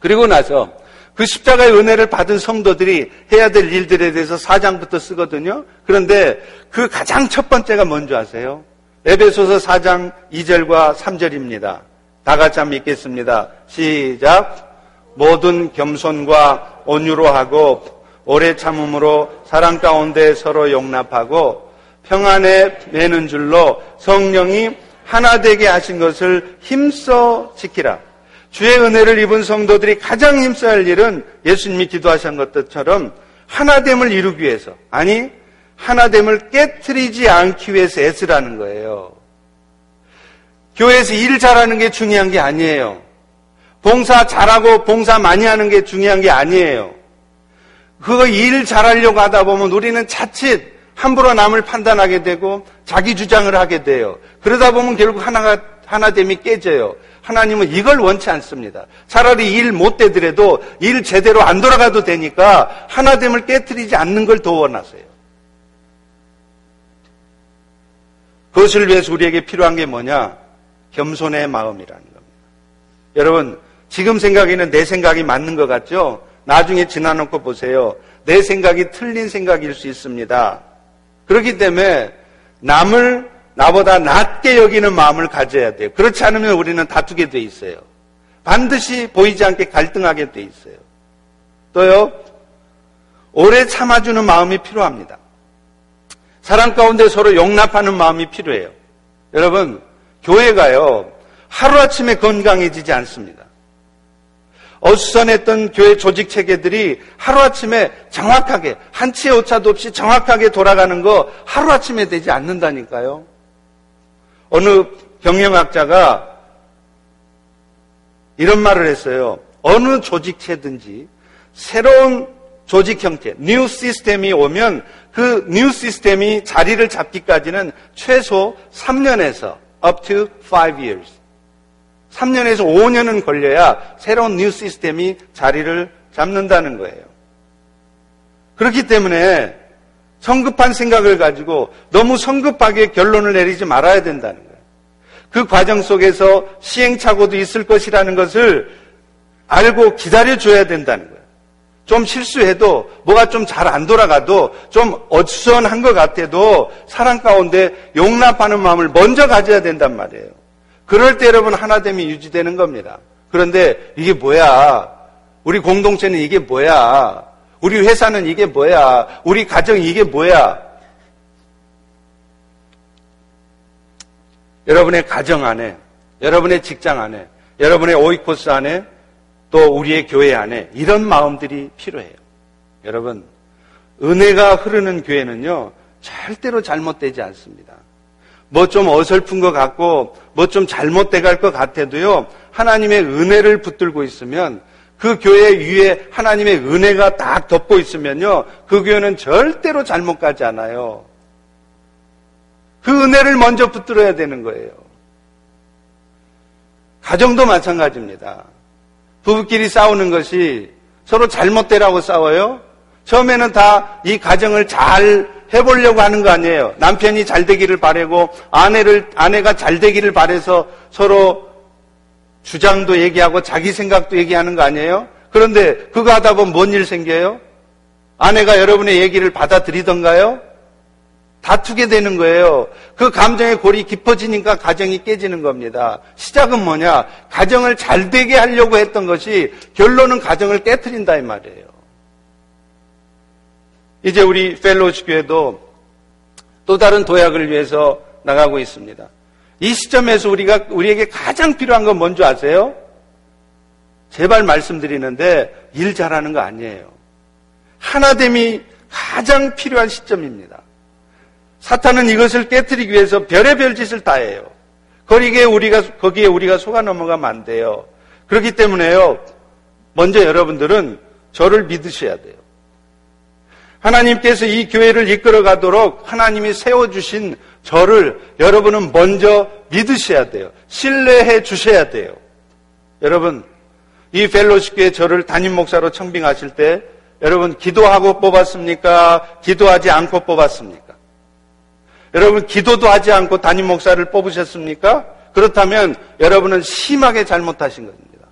그리고 나서 그 십자가의 은혜를 받은 성도들이 해야 될 일들에 대해서 4장부터 쓰거든요. 그런데 그 가장 첫 번째가 뭔지 아세요? 에베소서 4장 2절과 3절입니다. 다 같이 한번 읽겠습니다. 시작. 모든 겸손과 온유로 하고 오래 참음으로 사랑 가운데 서로 용납하고 평안에 매는 줄로 성령이 하나 되게 하신 것을 힘써 지키라. 주의 은혜를 입은 성도들이 가장 힘써야 할 일은 예수님이 기도하신 것처럼 하나됨을 이루기 위해서 아니 하나됨을 깨뜨리지 않기 위해서 애쓰라는 거예요. 교회에서 일 잘하는 게 중요한 게 아니에요. 봉사 잘하고 봉사 많이 하는 게 중요한 게 아니에요. 그거 일 잘하려고 하다 보면 우리는 자칫 함부로 남을 판단하게 되고 자기 주장을 하게 돼요. 그러다 보면 결국 하나가 하나됨이 깨져요. 하나님은 이걸 원치 않습니다. 차라리 일 못 되더라도 일 제대로 안 돌아가도 되니까 하나됨을 깨뜨리지 않는 걸 더 원하세요. 그것을 위해서 우리에게 필요한 게 뭐냐? 겸손의 마음이라는 겁니다. 여러분, 지금 생각에는 내 생각이 맞는 것 같죠? 나중에 지나놓고 보세요. 내 생각이 틀린 생각일 수 있습니다. 그렇기 때문에 남을 나보다 낮게 여기는 마음을 가져야 돼요. 그렇지 않으면 우리는 다투게 돼 있어요. 반드시 보이지 않게 갈등하게 돼 있어요. 또요, 오래 참아주는 마음이 필요합니다. 사랑 가운데 서로 용납하는 마음이 필요해요. 여러분, 교회가요, 하루아침에 건강해지지 않습니다. 어수선했던 교회 조직 체계들이 하루아침에 정확하게, 한치의 오차도 없이 정확하게 돌아가는 거 하루아침에 되지 않는다니까요. 어느 경영학자가 이런 말을 했어요. 어느 조직체든지 새로운 조직 형태, new system이 오면 그 new system이 자리를 잡기까지는 최소 3년에서 up to 5 years. 3년에서 5년은 걸려야 새로운 new system이 자리를 잡는다는 거예요. 그렇기 때문에 성급한 생각을 가지고 너무 성급하게 결론을 내리지 말아야 된다는 거예요. 그 과정 속에서 시행착오도 있을 것이라는 것을 알고 기다려줘야 된다는 거예요. 좀 실수해도 뭐가 좀 잘 안 돌아가도 좀 어수선한 것 같아도 사랑 가운데 용납하는 마음을 먼저 가져야 된단 말이에요. 그럴 때 여러분 하나됨이 유지되는 겁니다. 그런데 이게 뭐야? 우리 공동체는 이게 뭐야? 우리 회사는 이게 뭐야? 우리 가정이 이게 뭐야? 여러분의 가정 안에, 여러분의 직장 안에, 여러분의 오이코스 안에 또 우리의 교회 안에 이런 마음들이 필요해요. 여러분, 은혜가 흐르는 교회는요, 절대로 잘못되지 않습니다. 뭐 좀 어설픈 것 같고, 뭐 좀 잘못돼 갈 것 같아도요, 하나님의 은혜를 붙들고 있으면, 그 교회 위에 하나님의 은혜가 딱 덮고 있으면요, 그 교회는 절대로 잘못 가지 않아요. 그 은혜를 먼저 붙들어야 되는 거예요. 가정도 마찬가지입니다. 부부끼리 싸우는 것이 서로 잘못되라고 싸워요? 처음에는 다 이 가정을 잘 해보려고 하는 거 아니에요. 남편이 잘 되기를 바라고 아내를 아내가 잘 되기를 바래서 서로 주장도 얘기하고 자기 생각도 얘기하는 거 아니에요? 그런데 그거 하다 보면 뭔 일 생겨요? 아내가 여러분의 얘기를 받아들이던가요? 다투게 되는 거예요. 그 감정의 골이 깊어지니까 가정이 깨지는 겁니다. 시작은 뭐냐? 가정을 잘 되게 하려고 했던 것이 결론은 가정을 깨뜨린다 이 말이에요. 이제 우리 펠로시 교회도 또 다른 도약을 위해서 나가고 있습니다. 이 시점에서 우리가 우리에게 가장 필요한 건 뭔지 아세요? 제발 말씀드리는데 일 잘하는 거 아니에요. 하나됨이 가장 필요한 시점입니다. 사탄은 이것을 깨뜨리기 위해서 별의별 짓을 다 해요. 거기에 우리가, 거기에 우리가 속아 넘어가면 안 돼요. 그렇기 때문에요. 먼저 여러분들은 저를 믿으셔야 돼요. 하나님께서 이 교회를 이끌어 가도록 하나님이 세워주신 저를 여러분은 먼저 믿으셔야 돼요. 신뢰해 주셔야 돼요. 여러분, 이 펠로십 교회 저를 담임 목사로 청빙하실 때 여러분 기도하고 뽑았습니까? 기도하지 않고 뽑았습니까? 여러분 기도도 하지 않고 담임 목사를 뽑으셨습니까? 그렇다면 여러분은 심하게 잘못하신 겁니다.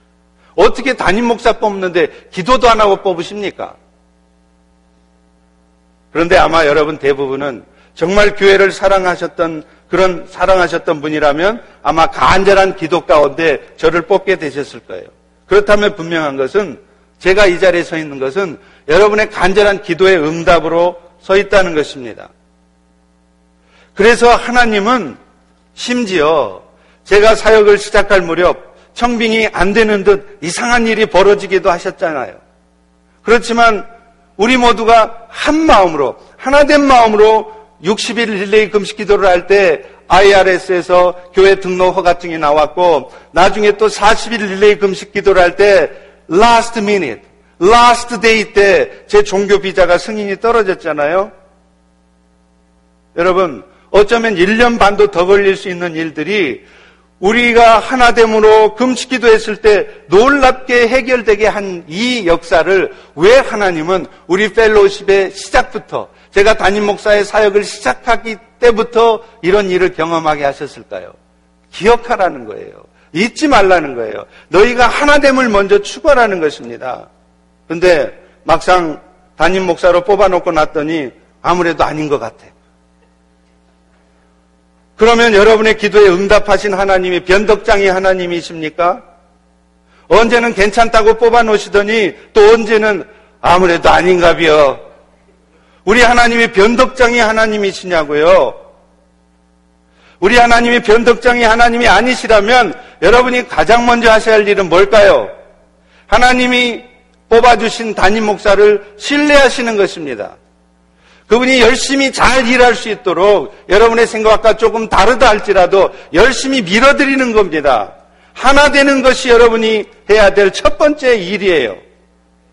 어떻게 담임 목사 뽑는데 기도도 안 하고 뽑으십니까? 그런데 아마 여러분 대부분은 정말 교회를 사랑하셨던 그런 사랑하셨던 분이라면 아마 간절한 기도 가운데 저를 뽑게 되셨을 거예요. 그렇다면 분명한 것은 제가 이 자리에 서 있는 것은 여러분의 간절한 기도의 응답으로 서 있다는 것입니다. 그래서 하나님은 심지어 제가 사역을 시작할 무렵 청빙이 안 되는 듯 이상한 일이 벌어지기도 하셨잖아요. 그렇지만 우리 모두가 한 마음으로 하나된 마음으로 60일 릴레이 금식 기도를 할 때 IRS에서 교회 등록 허가증이 나왔고 나중에 또 40일 릴레이 금식 기도를 할 때 last minute, last day 때 제 종교 비자가 승인이 떨어졌잖아요. 여러분 어쩌면 1년 반도 더 걸릴 수 있는 일들이 우리가 하나됨으로 금식기도 했을 때 놀랍게 해결되게 한 이 역사를 왜 하나님은 우리 펠로십의 시작부터 제가 담임 목사의 사역을 시작하기 때부터 이런 일을 경험하게 하셨을까요? 기억하라는 거예요. 잊지 말라는 거예요. 너희가 하나됨을 먼저 추구하라는 것입니다. 근데 막상 담임 목사로 뽑아놓고 났더니 아무래도 아닌 것 같아요. 그러면 여러분의 기도에 응답하신 하나님이 변덕장이 하나님이십니까? 언제는 괜찮다고 뽑아놓으시더니 또 언제는 아무래도 아닌가비요. 우리 하나님이 변덕장이 하나님이시냐고요. 우리 하나님이 변덕장이 하나님이 아니시라면 여러분이 가장 먼저 하셔야 할 일은 뭘까요? 하나님이 뽑아주신 담임 목사를 신뢰하시는 것입니다. 그분이 열심히 잘 일할 수 있도록 여러분의 생각과 조금 다르다 할지라도 열심히 밀어드리는 겁니다. 하나 되는 것이 여러분이 해야 될 첫 번째 일이에요.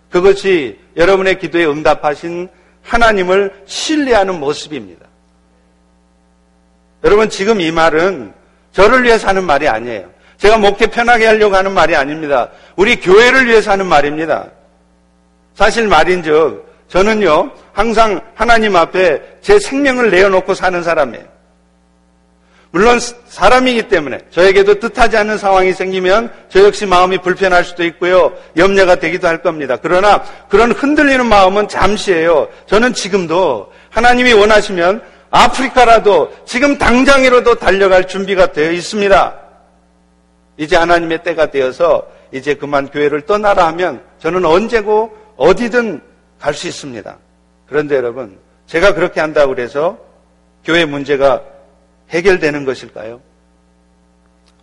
그것이 여러분의 기도에 응답하신 하나님을 신뢰하는 모습입니다. 여러분 지금 이 말은 저를 위해서 하는 말이 아니에요. 제가 목회 편하게 하려고 하는 말이 아닙니다. 우리 교회를 위해서 하는 말입니다. 사실 말인즉 저는요, 항상 하나님 앞에 제 생명을 내어놓고 사는 사람이에요. 물론 사람이기 때문에 저에게도 뜻하지 않는 상황이 생기면 저 역시 마음이 불편할 수도 있고요. 염려가 되기도 할 겁니다. 그러나 그런 흔들리는 마음은 잠시예요. 저는 지금도 하나님이 원하시면 아프리카라도 지금 당장이라도 달려갈 준비가 되어 있습니다. 이제 하나님의 때가 되어서 이제 그만 교회를 떠나라 하면 저는 언제고 어디든 갈 수 있습니다. 그런데 여러분, 제가 그렇게 한다고 그래서 교회 문제가 해결되는 것일까요?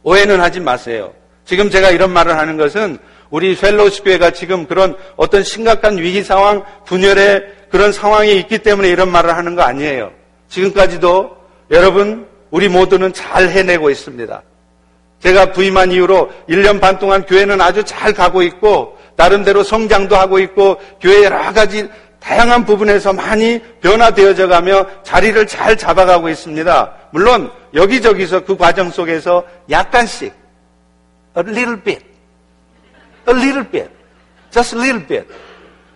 오해는 하지 마세요. 지금 제가 이런 말을 하는 것은 우리 펠로시 교회가 지금 그런 어떤 심각한 위기 상황, 분열의 그런 상황이 있기 때문에 이런 말을 하는 거 아니에요. 지금까지도 여러분, 우리 모두는 잘 해내고 있습니다. 제가 부임한 이후로 1년 반 동안 교회는 아주 잘 가고 있고 나름대로 성장도 하고 있고 교회 여러 가지 다양한 부분에서 많이 변화되어져 가며 자리를 잘 잡아가고 있습니다. 물론 여기저기서 그 과정 속에서 약간씩 a little bit, a little bit, just a little bit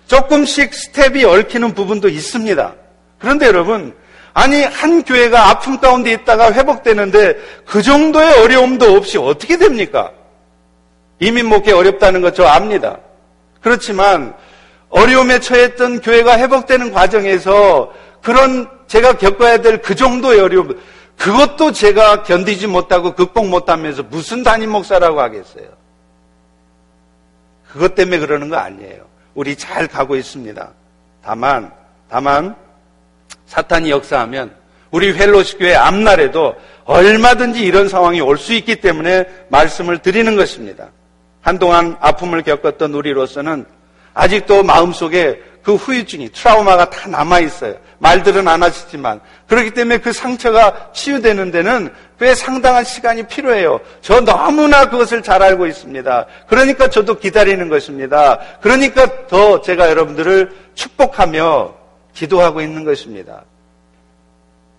조금씩 스텝이 얽히는 부분도 있습니다. 그런데 여러분 아니 한 교회가 아픔 가운데 있다가 회복되는데 그 정도의 어려움도 없이 어떻게 됩니까? 이민 목회 어렵다는 거저 압니다. 그렇지만 어려움에 처했던 교회가 회복되는 과정에서 그런 제가 겪어야 될 그 정도의 어려움, 그것도 제가 견디지 못하고 극복 못하면서 무슨 담임 목사라고 하겠어요. 그것 때문에 그러는 거 아니에요. 우리 잘 가고 있습니다. 다만, 다만, 사탄이 역사하면 우리 펠로십 교회 앞날에도 얼마든지 이런 상황이 올 수 있기 때문에 말씀을 드리는 것입니다. 한동안 아픔을 겪었던 우리로서는 아직도 마음속에 그 후유증이, 트라우마가 다 남아 있어요. 말들은 안 하시지만. 그렇기 때문에 그 상처가 치유되는 데는 꽤 상당한 시간이 필요해요. 저 너무나 그것을 잘 알고 있습니다. 그러니까 저도 기다리는 것입니다. 그러니까 더 제가 여러분들을 축복하며 기도하고 있는 것입니다.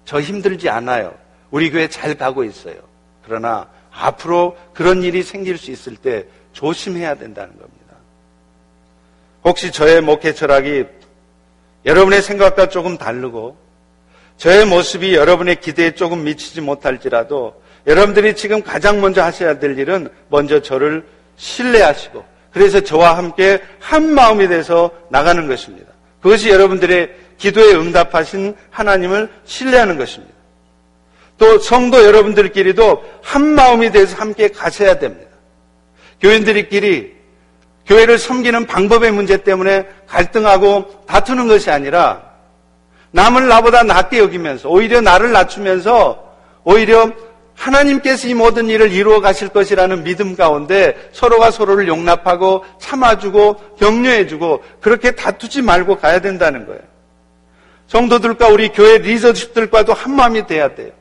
저 힘들지 않아요. 우리 교회 잘 가고 있어요. 그러나 앞으로 그런 일이 생길 수 있을 때 조심해야 된다는 겁니다. 혹시 저의 목회 철학이 여러분의 생각과 조금 다르고 저의 모습이 여러분의 기대에 조금 미치지 못할지라도 여러분들이 지금 가장 먼저 하셔야 될 일은 먼저 저를 신뢰하시고 그래서 저와 함께 한 마음이 돼서 나가는 것입니다. 그것이 여러분들의 기도에 응답하신 하나님을 신뢰하는 것입니다. 또 성도 여러분들끼리도 한 마음이 돼서 함께 가셔야 됩니다. 교인들끼리 교회를 섬기는 방법의 문제 때문에 갈등하고 다투는 것이 아니라 남을 나보다 낮게 여기면서 오히려 나를 낮추면서 오히려 하나님께서 이 모든 일을 이루어 가실 것이라는 믿음 가운데 서로가 서로를 용납하고 참아주고 격려해주고 그렇게 다투지 말고 가야 된다는 거예요. 성도들과 우리 교회 리더십들과도 한 마음이 돼야 돼요.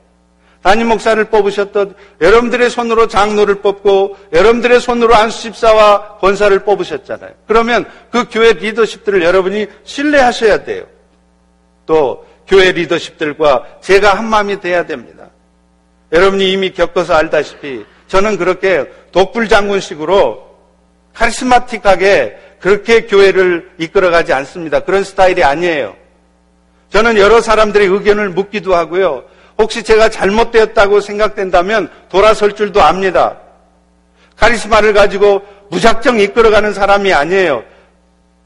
담임 목사를 뽑으셨던 여러분들의 손으로 장로를 뽑고 여러분들의 손으로 안수집사와 권사를 뽑으셨잖아요. 그러면 그 교회 리더십들을 여러분이 신뢰하셔야 돼요. 또 교회 리더십들과 제가 한 마음이 돼야 됩니다. 여러분이 이미 겪어서 알다시피 저는 그렇게 독불 장군식으로 카리스마틱하게 그렇게 교회를 이끌어가지 않습니다. 그런 스타일이 아니에요. 저는 여러 사람들의 의견을 묻기도 하고요. 혹시 제가 잘못되었다고 생각된다면 돌아설 줄도 압니다. 카리스마를 가지고 무작정 이끌어가는 사람이 아니에요.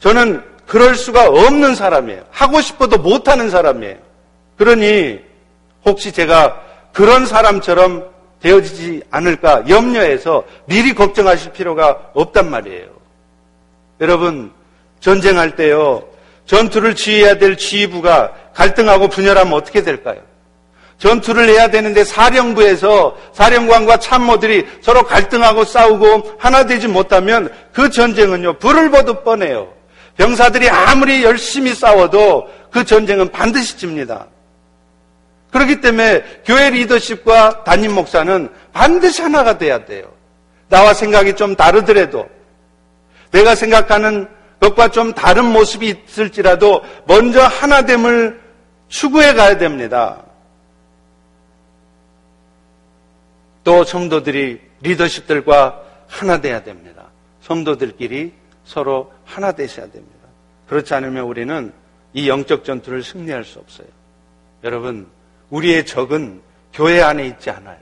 저는 그럴 수가 없는 사람이에요. 하고 싶어도 못하는 사람이에요. 그러니 혹시 제가 그런 사람처럼 되어지지 않을까 염려해서 미리 걱정하실 필요가 없단 말이에요. 여러분, 전쟁할 때요, 전투를 지휘해야 될 지휘부가 갈등하고 분열하면 어떻게 될까요? 전투를 해야 되는데 사령부에서 사령관과 참모들이 서로 갈등하고 싸우고 하나 되지 못하면 그 전쟁은요, 불을 보듯 뻔해요. 병사들이 아무리 열심히 싸워도 그 전쟁은 반드시 집니다. 그렇기 때문에 교회 리더십과 담임 목사는 반드시 하나가 돼야 돼요. 나와 생각이 좀 다르더라도 내가 생각하는 것과 좀 다른 모습이 있을지라도 먼저 하나됨을 추구해 가야 됩니다. 또 성도들이 리더십들과 하나 돼야 됩니다. 성도들끼리 서로 하나 되셔야 됩니다. 그렇지 않으면 우리는 이 영적 전투를 승리할 수 없어요. 여러분, 우리의 적은 교회 안에 있지 않아요.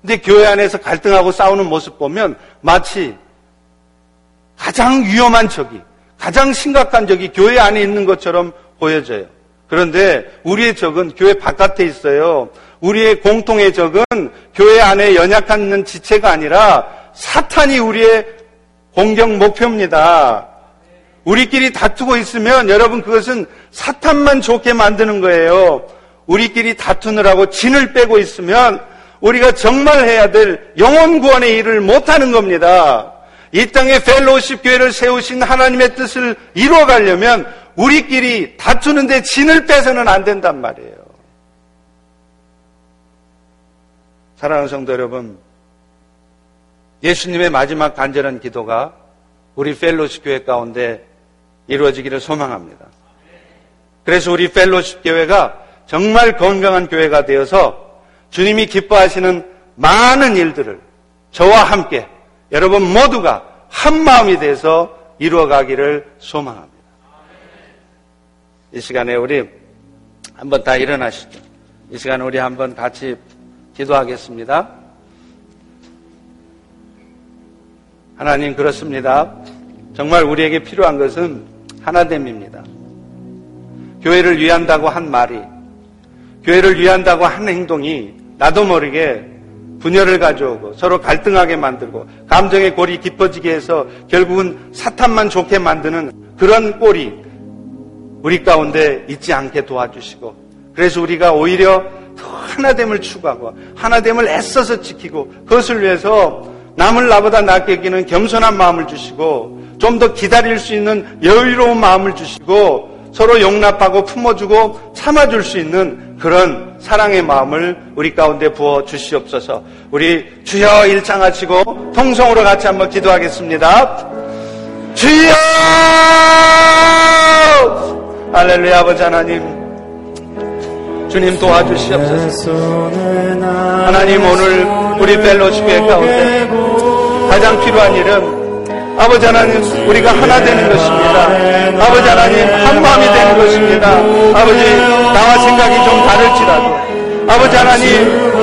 근데 교회 안에서 갈등하고 싸우는 모습 보면 마치 가장 위험한 적이, 가장 심각한 적이 교회 안에 있는 것처럼 보여져요. 그런데 우리의 적은 교회 바깥에 있어요. 우리의 공통의 적은 교회 안에 연약한 지체가 아니라 사탄이 우리의 공격 목표입니다. 우리끼리 다투고 있으면 여러분 그것은 사탄만 좋게 만드는 거예요. 우리끼리 다투느라고 진을 빼고 있으면 우리가 정말 해야 될 영원 구원의 일을 못하는 겁니다. 이 땅에 펠로우십 교회를 세우신 하나님의 뜻을 이루어 가려면 우리끼리 다투는데 진을 빼서는 안 된단 말이에요. 사랑하는 성도 여러분, 예수님의 마지막 간절한 기도가 우리 펠로십 교회 가운데 이루어지기를 소망합니다. 그래서 우리 펠로십 교회가 정말 건강한 교회가 되어서 주님이 기뻐하시는 많은 일들을 저와 함께 여러분 모두가 한 마음이 돼서 이루어가기를 소망합니다. 이 시간에 우리 한번 다 일어나시죠. 이 시간에 우리 한번 같이 기도하겠습니다. 하나님 그렇습니다. 정말 우리에게 필요한 것은 하나됨입니다. 교회를 위한다고 한 말이, 교회를 위한다고 한 행동이 나도 모르게 분열을 가져오고 서로 갈등하게 만들고 감정의 골이 깊어지게 해서 결국은 사탄만 좋게 만드는 그런 꼴이 우리 가운데 있지 않게 도와주시고 그래서 우리가 오히려 더 하나됨을 추구하고 하나됨을 애써서 지키고 그것을 위해서 남을 나보다 낫게 여기는 겸손한 마음을 주시고 좀 더 기다릴 수 있는 여유로운 마음을 주시고 서로 용납하고 품어주고 참아줄 수 있는 그런 사랑의 마음을 우리 가운데 부어 주시옵소서. 우리 주여 일창하시고 통성으로 같이 한번 기도하겠습니다. 주여! 할렐루야 아버지 하나님 주님 도와주시옵소서. 하나님 오늘 우리 벨로시교회 가운데 가장 필요한 일은 아버지 하나님 우리가 하나 되는 것입니다. 아버지 하나님 한 마음이 되는 것입니다. 아버지 나와 생각이 좀 다를지라도 아버지 하나님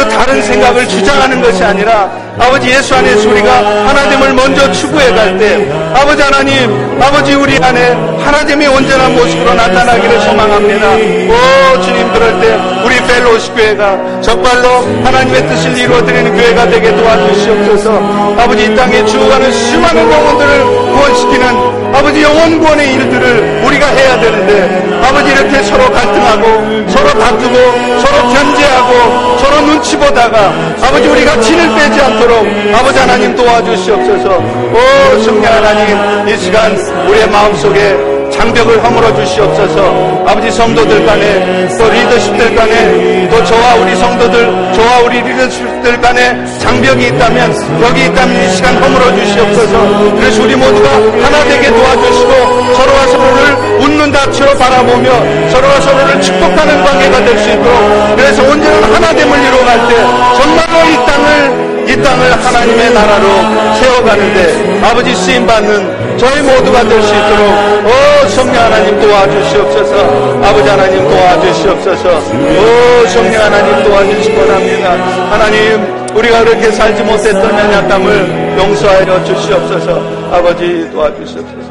그 다른 생각을 주장하는 것이 아니라 아버지 예수 안에서 우리가 하나됨을 먼저 추구해 갈 때 아버지 하나님 아버지 우리 안에 하나됨이 온전한 모습으로 나타나기를 소망합니다. 오 주님 그럴 때 우리 펠로시 교회가 정말로 하나님의 뜻을 이루어드리는 교회가 되게 도와주시옵소서 아버지 이 땅에 죽어가는 수많은 영혼들을 구원시키는 아버지 영원 구원의 일들을 우리가 해야 되는데 아버지 이렇게 서로 갈등하고 서로 다투고 서로 견제하고 서로 눈치 보다가 아버지 우리가 진을 빼지 않도록 아버지 하나님 도와주시옵소서. 오 성령 하나님 이 시간 우리의 마음속에 장벽을 허물어 주시옵소서. 아버지 성도들 간에 또 리더십들 간에 또 저와 우리 성도들 저와 우리 리더십들 간에 장벽이 있다면 여기 있다면 이 시간 허물어 주시옵소서. 그래서 우리 모두가 하나 되게 도와주시고 서로와 서로를 웃는 다치로 바라보며 서로와 서로를 축복하는 관계가 될 수 있도록 그래서 온전한 하나됨을 이루어갈 때 정말로 이 땅을 이 땅을 하나님의 나라로 세워가는데 아버지 쓰임 받는 저희 모두가 될 수 있도록 오 성령 하나님 도와주시옵소서. 아버지 하나님 도와주시옵소서. 오 성령 하나님 도와주시기 원합니다. 하나님 우리가 그렇게 살지 못했던 연약감을 용서하여 주시옵소서. 아버지 도와주시옵소서.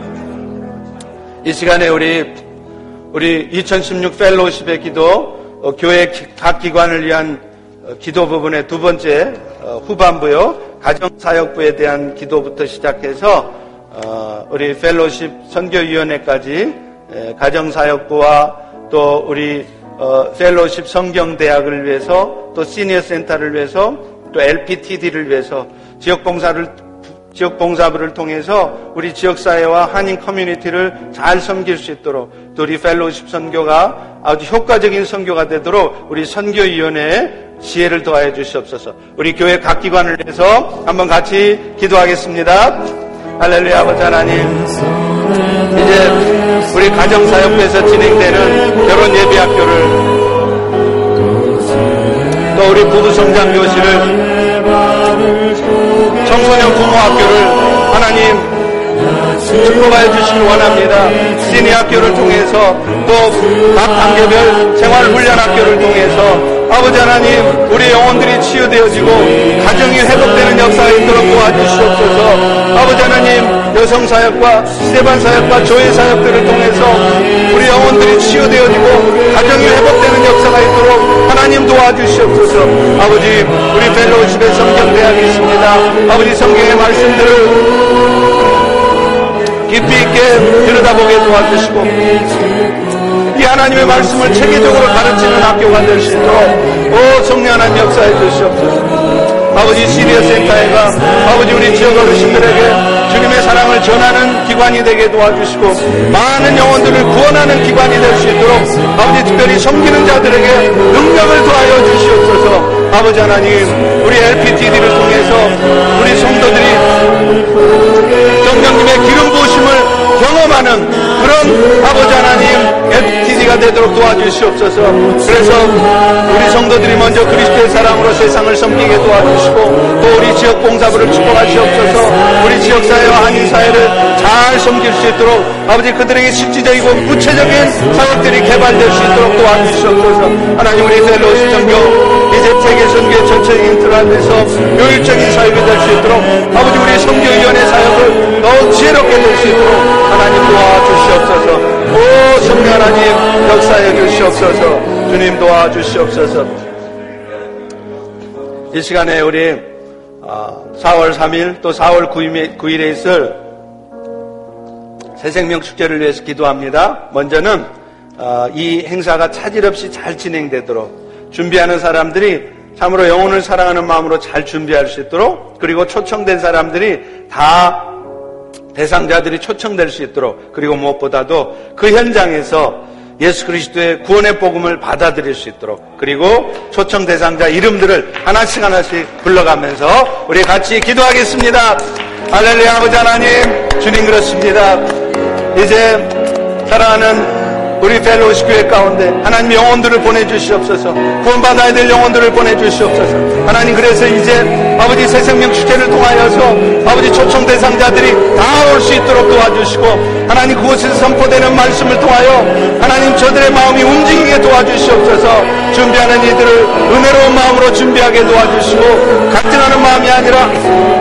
이 시간에 우리 우리 2016 펠로우십의 기도 어, 교회 각 기관을 위한 어, 기도 부분의 두 번째 어, 후반부요 가정사역부에 대한 기도부터 시작해서 어, 우리 펠로십 선교위원회까지 가정사역부와 또 우리 어, 펠로십 성경대학을 위해서 또 시니어 센터를 위해서 또 LPTD를 위해서 지역봉사를 지역봉사부를 통해서 우리 지역사회와 한인 커뮤니티를 잘 섬길 수 있도록 또 우리 펠로십 선교가 아주 효과적인 선교가 되도록 우리 선교위원회에 지혜를 더하여 주시옵소서. 우리 교회 각 기관을 위해서 한번 같이 기도하겠습니다. 할렐루야 아버지 하나님 이제 우리 가정사역부에서 진행되는 결혼 예비학교를 또 우리 부부성장교실을 청소년 부모학교를 하나님 축복하여 주시길 원합니다. 시니 학교를 통해서 또 각 단계별 생활훈련학교를 통해서 아버지 하나님 우리 영혼들이 치유되어지고 가정이 회복되는 역사가 있도록 도와주시옵소서. 아버지 하나님 여성사역과 세반사역과 조회사역들을 통해서 우리 영혼들이 치유되어지고 가정이 회복되는 역사가 있도록 하나님 도와주시옵소서. 아버지 우리 펠로우십의 성경대학이 있습니다. 아버지 성경의 말씀들을 깊이 있게 들여다보게 도와주시고 이 하나님의 말씀을 체계적으로 가르치는 학교가 될 수 있도록 오 성령 하나님 역사해 주시옵소서. 아버지 시리어 센터에가 아버지 우리 지역 어르신들에게 주님의 사랑을 전하는 기관이 되게 도와주시고 많은 영혼들을 구원하는 기관이 될 수 있도록 아버지 특별히 섬기는 자들에게 능력을 더하여 주시옵소서. 아버지 하나님 우리 LPTD를 통해서 우리 성도들이 성령님의 기름 부으심을 경험하는 그런 아버지 하나님 LPTD가 되도록 도와주시옵소서. 그래서 우리 성도들이 먼저 그리스도의 사랑으로 세상을 섬기게 도와주시고 또 우리 지역 봉사부를 축복하시옵소서. 우리 지역사회와 한인사회를 잘 섬길 수 있도록 아버지 그들에게 실질적이고 구체적인 사역들이 개발될 수 있도록 도와주시옵소서. 하나님 우리 셀로시 정교 세계 선교의 전체적인 틀 안에서 효율적인 사역이 될 수 있도록 아버지 우리 선교위원회 사역을 더욱 지혜롭게 될 수 있도록 하나님 도와주시옵소서 역사해 주시옵소서. 주님 도와주시옵소서. 이 시간에 우리 4월 3일 또 4월 9일에 있을 새생명 축제를 위해서 기도합니다. 먼저는 어, 이 행사가 차질 없이 잘 진행되도록 준비하는 사람들이 참으로 영혼을 사랑하는 마음으로 잘 준비할 수 있도록 그리고 초청된 사람들이 다 대상자들이 초청될 수 있도록 그리고 무엇보다도 그 현장에서 예수 그리스도의 구원의 복음을 받아들일 수 있도록 그리고 초청 대상자 이름들을 하나씩 하나씩 불러가면서 우리 같이 기도하겠습니다. 할렐루야 아버지 하나님 주님 그렇습니다. 이제 사랑하는 우리 펠로시 교회 가운데 하나님 영혼들을 보내주시옵소서. 구원받아야 될 영혼들을 보내주시옵소서. 하나님 그래서 이제 아버지 새 생명 축제를 통하여서 아버지 초청 대상자들이 다 올 수 있도록 도와주시고 하나님 그곳에서 선포되는 말씀을 통하여 하나님 저들의 마음이 움직이게 도와주시옵소서 준비하는 이들을 은혜로운 마음으로 준비하게 도와주시고 갈등하는 마음이 아니라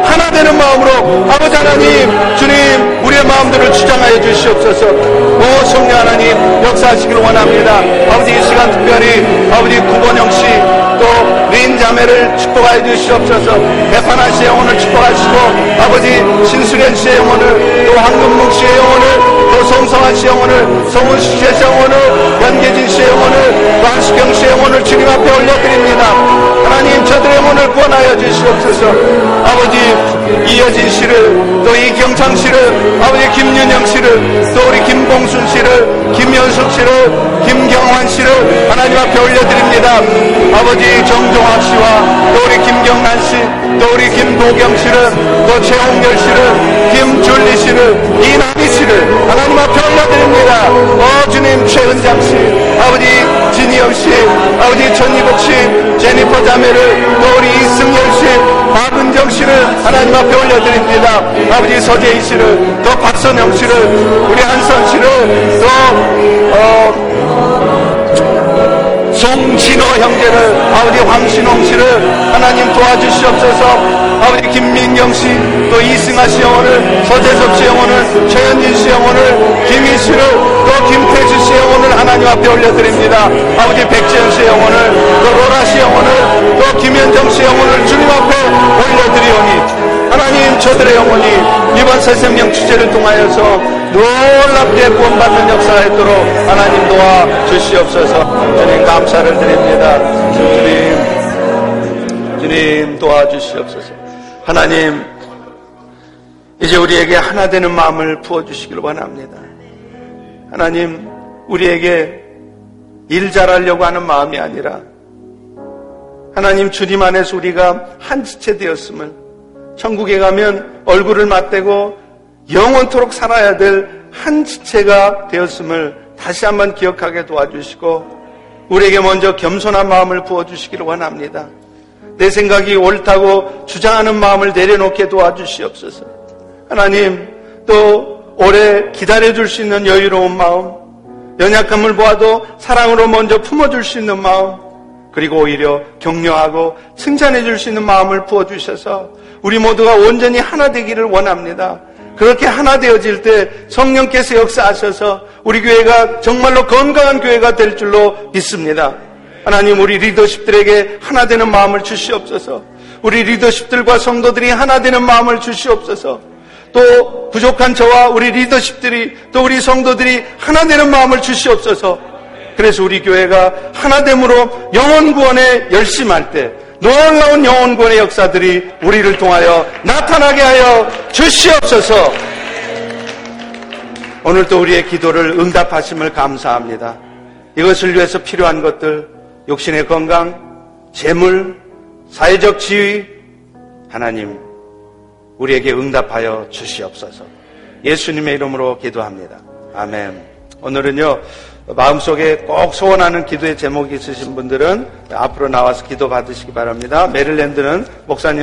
하나 되는 마음으로 아버지 하나님 주님 우리의 마음들을 주장하여 주시옵소서. 오 성령 하나님 역사하시기를 원합니다. 아버지 이 시간 특별히 아버지 구본영 씨또 린 자매를 축복하여 주시옵소서. 대파나 씨의 영혼을 축복하시고 아버지 신수련 씨의 영혼을 또 황금묵 씨의 영혼을 또 송성환 씨의 영혼을 송은수 씨의 영혼을 연계진 씨의 영혼을 또 한수경 씨의 영혼을 주님 앞에 올려드립니다. 하나님 저들의 영혼을 구원하여 주시옵소서. 아버지 이여진 씨를 또 이경창 씨를 아버지 김윤영 씨를 또 우리 김봉순 씨를 김현숙 씨를 김경환 씨를 하나님 앞에 올려드립니다. 아버지 정종학 씨와 또 우리 김경란 씨, 또 우리 김도경 씨를, 또 최홍열 씨를, 김줄리 씨를, 이남희 씨를 하나님 앞에 올려드립니다. 어 주님 최은장 씨, 아버지 진희영 씨, 아버지 전희복 씨, 제니퍼 자매를, 또 우리 이승열 씨, 박은정 씨를 하나님 앞에 올려드립니다. 아버지 서재희 씨를, 또 박선영 씨를, 우리 한선 씨를, 또 어, 송진호 형제를 아버지 황신홍 씨를 하나님 도와주시옵소서. 아버지 김민경 씨 또 이승아 씨 영혼을 서재섭 씨 영혼을 최현진 씨 영혼을 김희 씨를 또 김태주 씨 영혼을 하나님 앞에 올려드립니다. 아버지 백지현 씨 영혼을 새 생명 주제를 통하여서 놀랍게 구원받는 역사가 있도록 하나님 도와 주시옵소서. 주님 감사를 드립니다. 주님 주님 도와주시옵소서. 하나님 이제 우리에게 하나 되는 마음을 부어주시기를 원합니다. 하나님 우리에게 일 잘하려고 하는 마음이 아니라 하나님 주님 안에서 우리가 한 지체 되었음을 천국에 가면 얼굴을 맞대고 영원토록 살아야 될 한 지체가 되었음을 다시 한번 기억하게 도와주시고 우리에게 먼저 겸손한 마음을 부어주시기를 원합니다. 내 생각이 옳다고 주장하는 마음을 내려놓게 도와주시옵소서. 하나님 또 오래 기다려줄 수 있는 여유로운 마음 연약함을 보아도 사랑으로 먼저 품어줄 수 있는 마음 그리고 오히려 격려하고 칭찬해 줄 수 있는 마음을 부어주셔서 우리 모두가 온전히 하나 되기를 원합니다. 그렇게 하나 되어질 때 성령께서 역사하셔서 우리 교회가 정말로 건강한 교회가 될 줄로 믿습니다. 하나님 우리 리더십들에게 하나 되는 마음을 주시옵소서. 우리 리더십들과 성도들이 하나 되는 마음을 주시옵소서. 또 부족한 저와 우리 리더십들이 또 우리 성도들이 하나 되는 마음을 주시옵소서. 그래서 우리 교회가 하나됨으로 영원 구원에 열심할 때 놀라운 영혼권의 역사들이 우리를 통하여 나타나게 하여 주시옵소서. 오늘도 우리의 기도를 응답하심을 감사합니다. 이것을 위해서 필요한 것들, 육신의 건강, 재물, 사회적 지위, 하나님, 우리에게 응답하여 주시옵소서. 예수님의 이름으로 기도합니다. 아멘. 오늘은요, 마음속에 꼭 소원하는 기도의 제목이 있으신 분들은 앞으로 나와서 기도 받으시기 바랍니다. 메릴랜드는 목사님